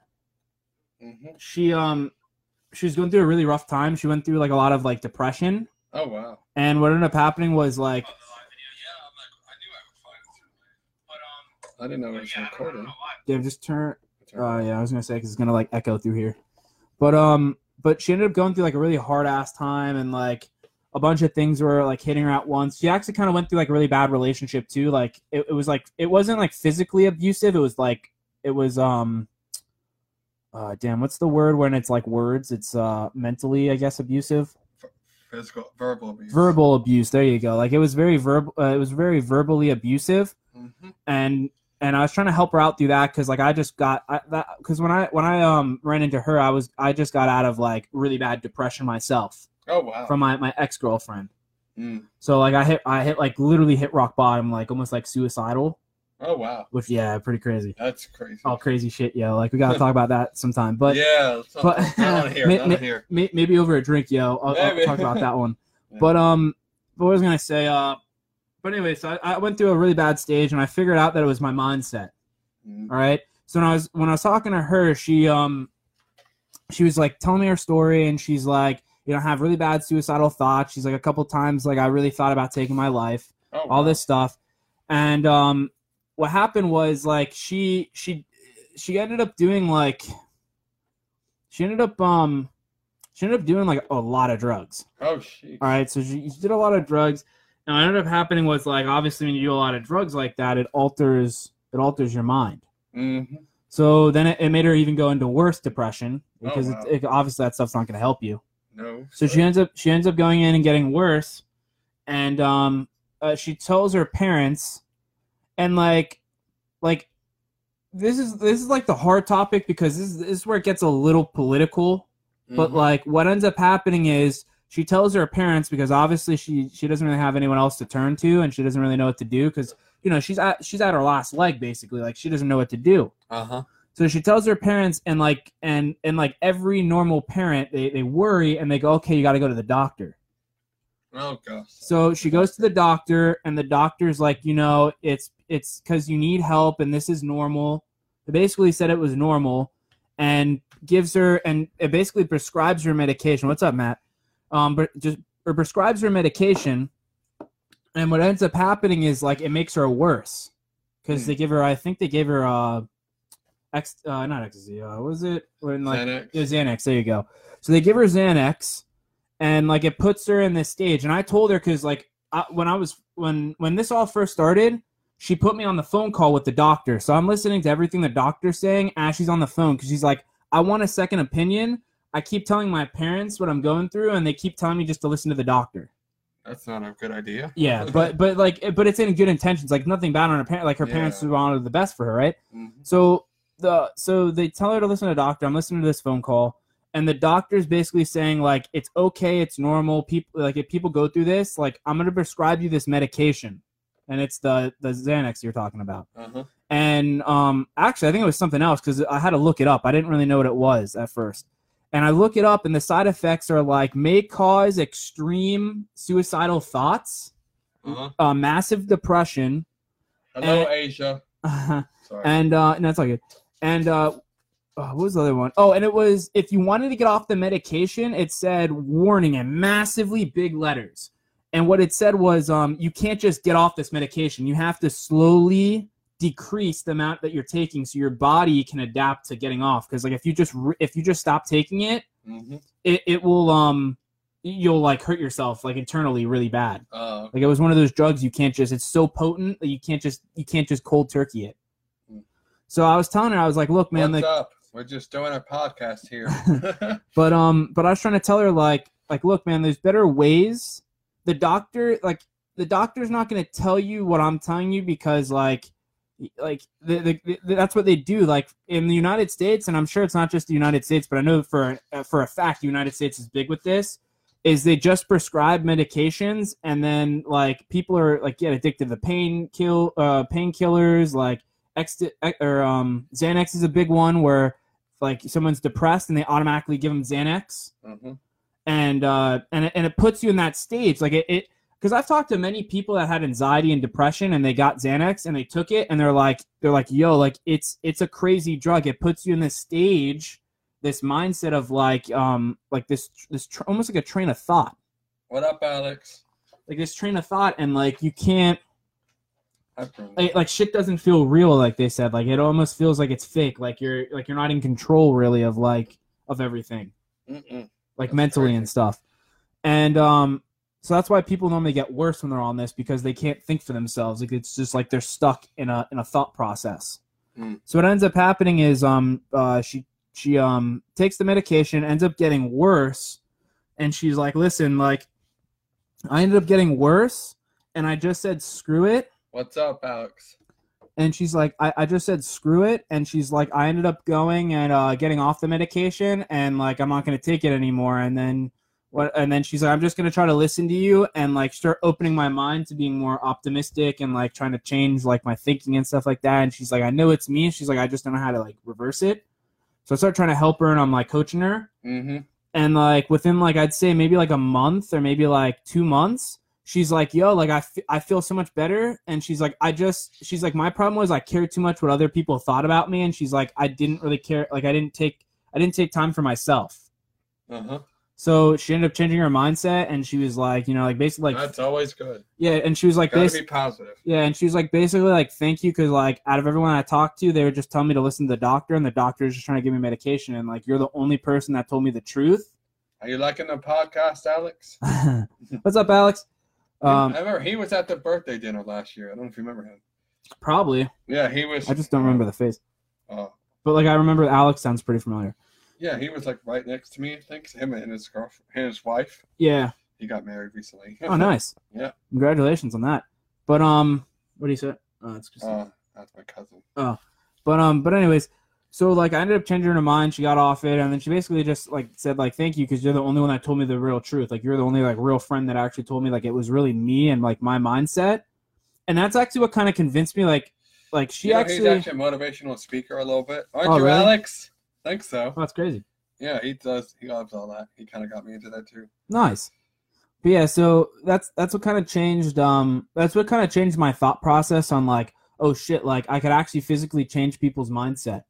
S2: hmm
S1: she um she was going through a really rough time. She went through like a lot of like depression,
S2: Oh wow.
S1: and what ended up happening was like
S2: I didn't know it was recording.
S1: Dave just turn. Uh, yeah, I was gonna say because it's gonna like echo through here, but um, but she ended up going through like a really hard ass time, and like a bunch of things were like hitting her at once. She actually kind of went through like a really bad relationship too. Like it, it was like it wasn't like physically abusive. It was like it was um. Uh, damn, what's the word when it's like words? It's uh mentally, I guess, abusive.
S2: Physical, verbal abuse.
S1: verbal abuse there you go like it was very verbal uh, it was very verbally abusive
S2: hmm
S1: and and i was trying to help her out through that because like i just got I, that because when i when i um ran into her i was i just got out of like really bad depression myself
S2: Oh wow.
S1: from my my ex-girlfriend
S2: Mm.
S1: so like i hit i hit like literally hit rock bottom like almost like suicidal
S2: Oh wow.
S1: which yeah pretty crazy
S2: That's crazy.
S1: all crazy shit yo like we gotta talk about that sometime but
S2: yeah. Not,
S1: but-
S2: not here. Here.
S1: may, maybe over a drink yo I'll, I'll talk about that one
S2: Yeah.
S1: But um, what was I gonna say? Uh, but anyway, so I, I went through a really bad stage, and I figured out that it was my mindset.
S2: Mm.
S1: All right. So when I was when I was talking to her, she um, she was like telling me her story, and she's like, you know, have really bad suicidal thoughts. She's like, a couple times, like I really thought about taking my life,
S2: Oh,
S1: all
S2: wow.
S1: this stuff, and um, what happened was like she she she ended up doing like she ended up um she ended up doing like a lot of drugs.
S2: Oh shit.
S1: All right, so she, she did a lot of drugs. And what ended up happening was like obviously when you do a lot of drugs like that, it alters it alters your mind.
S2: Mm-hmm.
S1: So then it, it made her even go into worse depression because
S2: Oh, wow.
S1: it, it, obviously that stuff's not going to help you.
S2: No.
S1: So she ends up she ends up going in and getting worse, and um, uh, she tells her parents, and like, like, this is this is like the hard topic because this is, this is where it gets a little political. But
S2: Mhm.
S1: like, what ends up happening is she tells her parents because obviously she she doesn't really have anyone else to turn to, and she doesn't really know what to do because you know she's at she's at her last leg basically. Like she doesn't know what to do.
S2: Uh-huh.
S1: So she tells her parents, and like and and like every normal parent, they they worry and they go, okay, you got to go to the doctor.
S2: Oh gosh.
S1: So she goes to the doctor, and the doctor's like, you know, it's it's because you need help, and this is normal. They basically said it was normal, and gives her and it basically prescribes her medication. What's up, Matt? Um, but just or prescribes her medication, and what ends up happening is like it makes her worse because
S2: Hmm.
S1: they give her. I think they gave her uh, ex uh not ecstasy. Uh, what was it when like
S2: Xanax.
S1: yeah, Xanax. There you go. So they give her Xanax, and like it puts her in this stage. And I told her because like I, when I was when when this all first started, she put me on the phone call with the doctor. So I'm listening to everything the doctor's saying as she's on the phone because she's like, I want a second opinion. I keep telling my parents what I'm going through, and they keep telling me just to listen to the doctor.
S2: That's not a good idea.
S1: Yeah, but but like but it's in good intentions. Like nothing bad on her parent. Like her parents
S2: Yeah.
S1: wanted the best for her, right?
S2: Mhm.
S1: So the so they tell her to listen to the doctor. I'm listening to this phone call, and the doctor's basically saying like it's okay, it's normal. People like if people go through this, like I'm gonna prescribe you this medication, and it's the the Xanax you're talking about.
S2: Uh-huh.
S1: And um, actually, I think it was something else because I had to look it up. I didn't really know what it was at first. And I look it up, and the side effects are like may cause extreme suicidal thoughts,
S2: Uh-huh.
S1: uh, massive depression,
S2: Hello,
S1: And-
S2: Asia. Sorry.
S1: and uh, no, it's all good. And uh, oh, what was the other one? Oh, and it was if you wanted to get off the medication, it said warning in massively big letters. And what it said was, um, you can't just get off this medication. You have to slowly decrease the amount that you're taking, so your body can adapt to getting off. Because like if you just re- if you just stop taking it,
S2: Mhm.
S1: it, it will um you'll like hurt yourself like internally really bad.
S2: Uh,
S1: Like it was one of those drugs you can't just. It's so potent that you can't just you can't just cold turkey it. So I was telling her, I was like, look, man,
S2: what's
S1: like,
S2: up? We're just doing a podcast here.
S1: but um, but I was trying to tell her like, like, look, man, there's better ways. The doctor, like, the doctor's not going to tell you what I'm telling you because like, like the, the, the, that's what they do. Like in the United States, and I'm sure it's not just the United States, but I know for uh, for a fact the United States is big with this. is they just prescribe medications and then like people are like get addicted to pain kill uh painkillers like X or um Xanax is a big one where like someone's depressed and they automatically give them Xanax
S2: hmm
S1: and uh and it, and it puts you in that stage like it, it because I've talked to many people that had anxiety and depression and they got Xanax and they took it and they're like they're like yo like it's it's a crazy drug it puts you in this stage this mindset of like um like this this tr- almost like a train of thought
S2: What up, Alex?
S1: like this train of thought and like you can't. Like, like shit doesn't feel real like they said. Like it almost feels like it's fake. Like you're like you're not in control really of like of everything.
S2: Mm-mm.
S1: like
S2: That's
S1: mentally
S2: crazy.
S1: and stuff. And um so that's why people normally get worse when they're on this because they can't think for themselves. Like it's just like they're stuck in a in a thought process.
S2: Mm.
S1: so what ends up happening is um uh she she um takes the medication ends up getting worse and she's like listen like i ended up getting worse and i just said screw it
S2: What's up, Alex?
S1: and she's like I, I just said screw it. And she's like i ended up going and uh, getting off the medication and like i'm not going to take it anymore. And then what and then she's like i'm just going to try to listen to you and like start opening my mind to being more optimistic and like trying to change like my thinking and stuff like that. And she's like i know it's me. She's like i just don't know how to like reverse it. So i start trying to help her and i'm like coaching her.
S2: Mm-hmm.
S1: and like within like i'd say maybe like a month or maybe like two months she's like yo like I I feel so much better and she's like i just she's like my problem was i cared too much what other people thought about me and she's like i didn't really care like i didn't take i didn't take time for myself
S2: Uh-huh.
S1: so she ended up changing her mindset and she was like you know like basically like
S2: That's always good.
S1: yeah and she was like
S2: Gotta be positive.
S1: yeah and she was like basically like thank you because like out of everyone i talked to they were just telling me to listen to the doctor and the doctor is just trying to give me medication and like you're the only person that told me the truth
S2: Are you liking the podcast, Alex?
S1: what's up alex um
S2: I remember he was at the birthday dinner last year. I don't know if you remember him.
S1: probably
S2: Yeah, he was.
S1: I just don't remember the face.
S2: Oh,
S1: But like I remember Alex sounds pretty familiar.
S2: yeah, he was like right next to me. I think him and his girlfriend, and his wife.
S1: Yeah.
S2: He got married recently.
S1: Oh, nice.
S2: Yeah.
S1: Congratulations on that. But um, what do you say? Oh, it's just.
S2: Uh, that's my cousin.
S1: Oh, but um, but anyways, so like I ended up changing her mind. She got off it, and then she basically just like said like thank you because you're the only one that told me the real truth. Like you're the only like real friend that actually told me like it was really me and like my mindset. And that's actually what kind of convinced me. Like, like she
S2: You know,
S1: actually.
S2: he's actually a motivational speaker a little bit. Aren't
S1: Oh,
S2: you,
S1: really?
S2: Alex? think so.
S1: Oh, that's crazy.
S2: Yeah, he does. He loves all that. He kind of got me into that too.
S1: Nice. But yeah, so that's that's what kind of changed um that's what kind of changed my thought process on like, oh shit, like I could actually physically change people's mindset.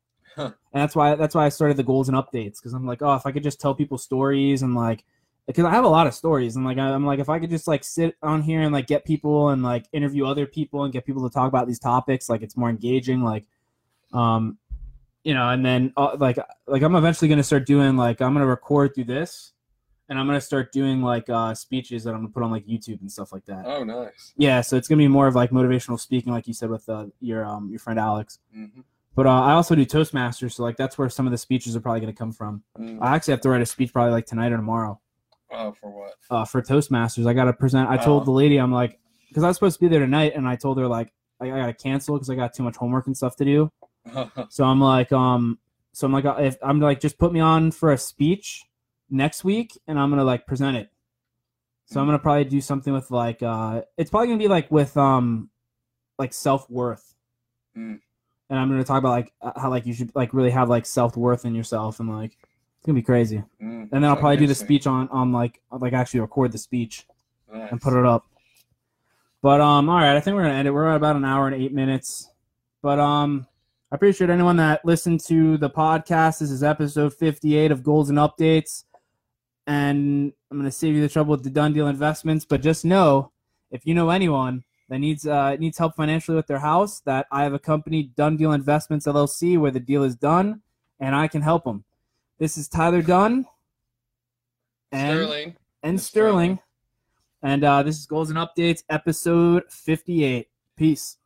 S1: And that's why that's why I started the goals and updates because I'm like, oh, if I could just tell people stories and like because I have a lot of stories and like I'm like if I could just like sit on here and like get people and like interview other people and get people to talk about these topics, like it's more engaging, like um you know, and then uh, like like I'm eventually gonna start doing like I'm gonna record through this, and I'm gonna start doing like uh speeches that I'm gonna put on like YouTube and stuff like that.
S2: Oh, nice.
S1: Yeah, so it's gonna be more of like motivational speaking, like you said with uh, your um your friend Alex.
S2: hmm
S1: But uh, I also do Toastmasters, so like that's where some of the speeches are probably gonna come from.
S2: Mm.
S1: I actually have to write a speech probably like tonight or tomorrow
S2: Oh, for what?
S1: uh, for Toastmasters. I gotta present. I told
S2: Oh.
S1: the lady I'm like because I was supposed to be there tonight, and I told her like I, I gotta cancel because I got too much homework and stuff to do. So I'm like, um, so I'm like, uh, if I'm like, just put me on for a speech next week, and I'm gonna like present it. So I'm gonna probably do something with like, uh, it's probably gonna be like with um, like self worth,
S2: Mm.
S1: And I'm gonna talk about like uh, how like you should like really have like self worth in yourself, and like it's gonna be crazy.
S2: Mm.
S1: And then I'll probably do the speech on on like like actually record the speech
S2: Nice.
S1: and put it up. But um, all right, I think we're gonna end it. We're at about an hour and eight minutes. But um, I appreciate anyone that listened to the podcast. This is episode fifty-eight of Goals and Updates, and I'm gonna save you the trouble with the done deal investments. But just know, if you know anyone that needs uh needs help financially with their house, that I have a company, Done Deal Investments LLC, where the deal is done, and I can help them. This is Tyler Dunn. And
S2: Sterling.
S1: and Sterling. And uh, this is Goals and Updates, episode 58. Peace.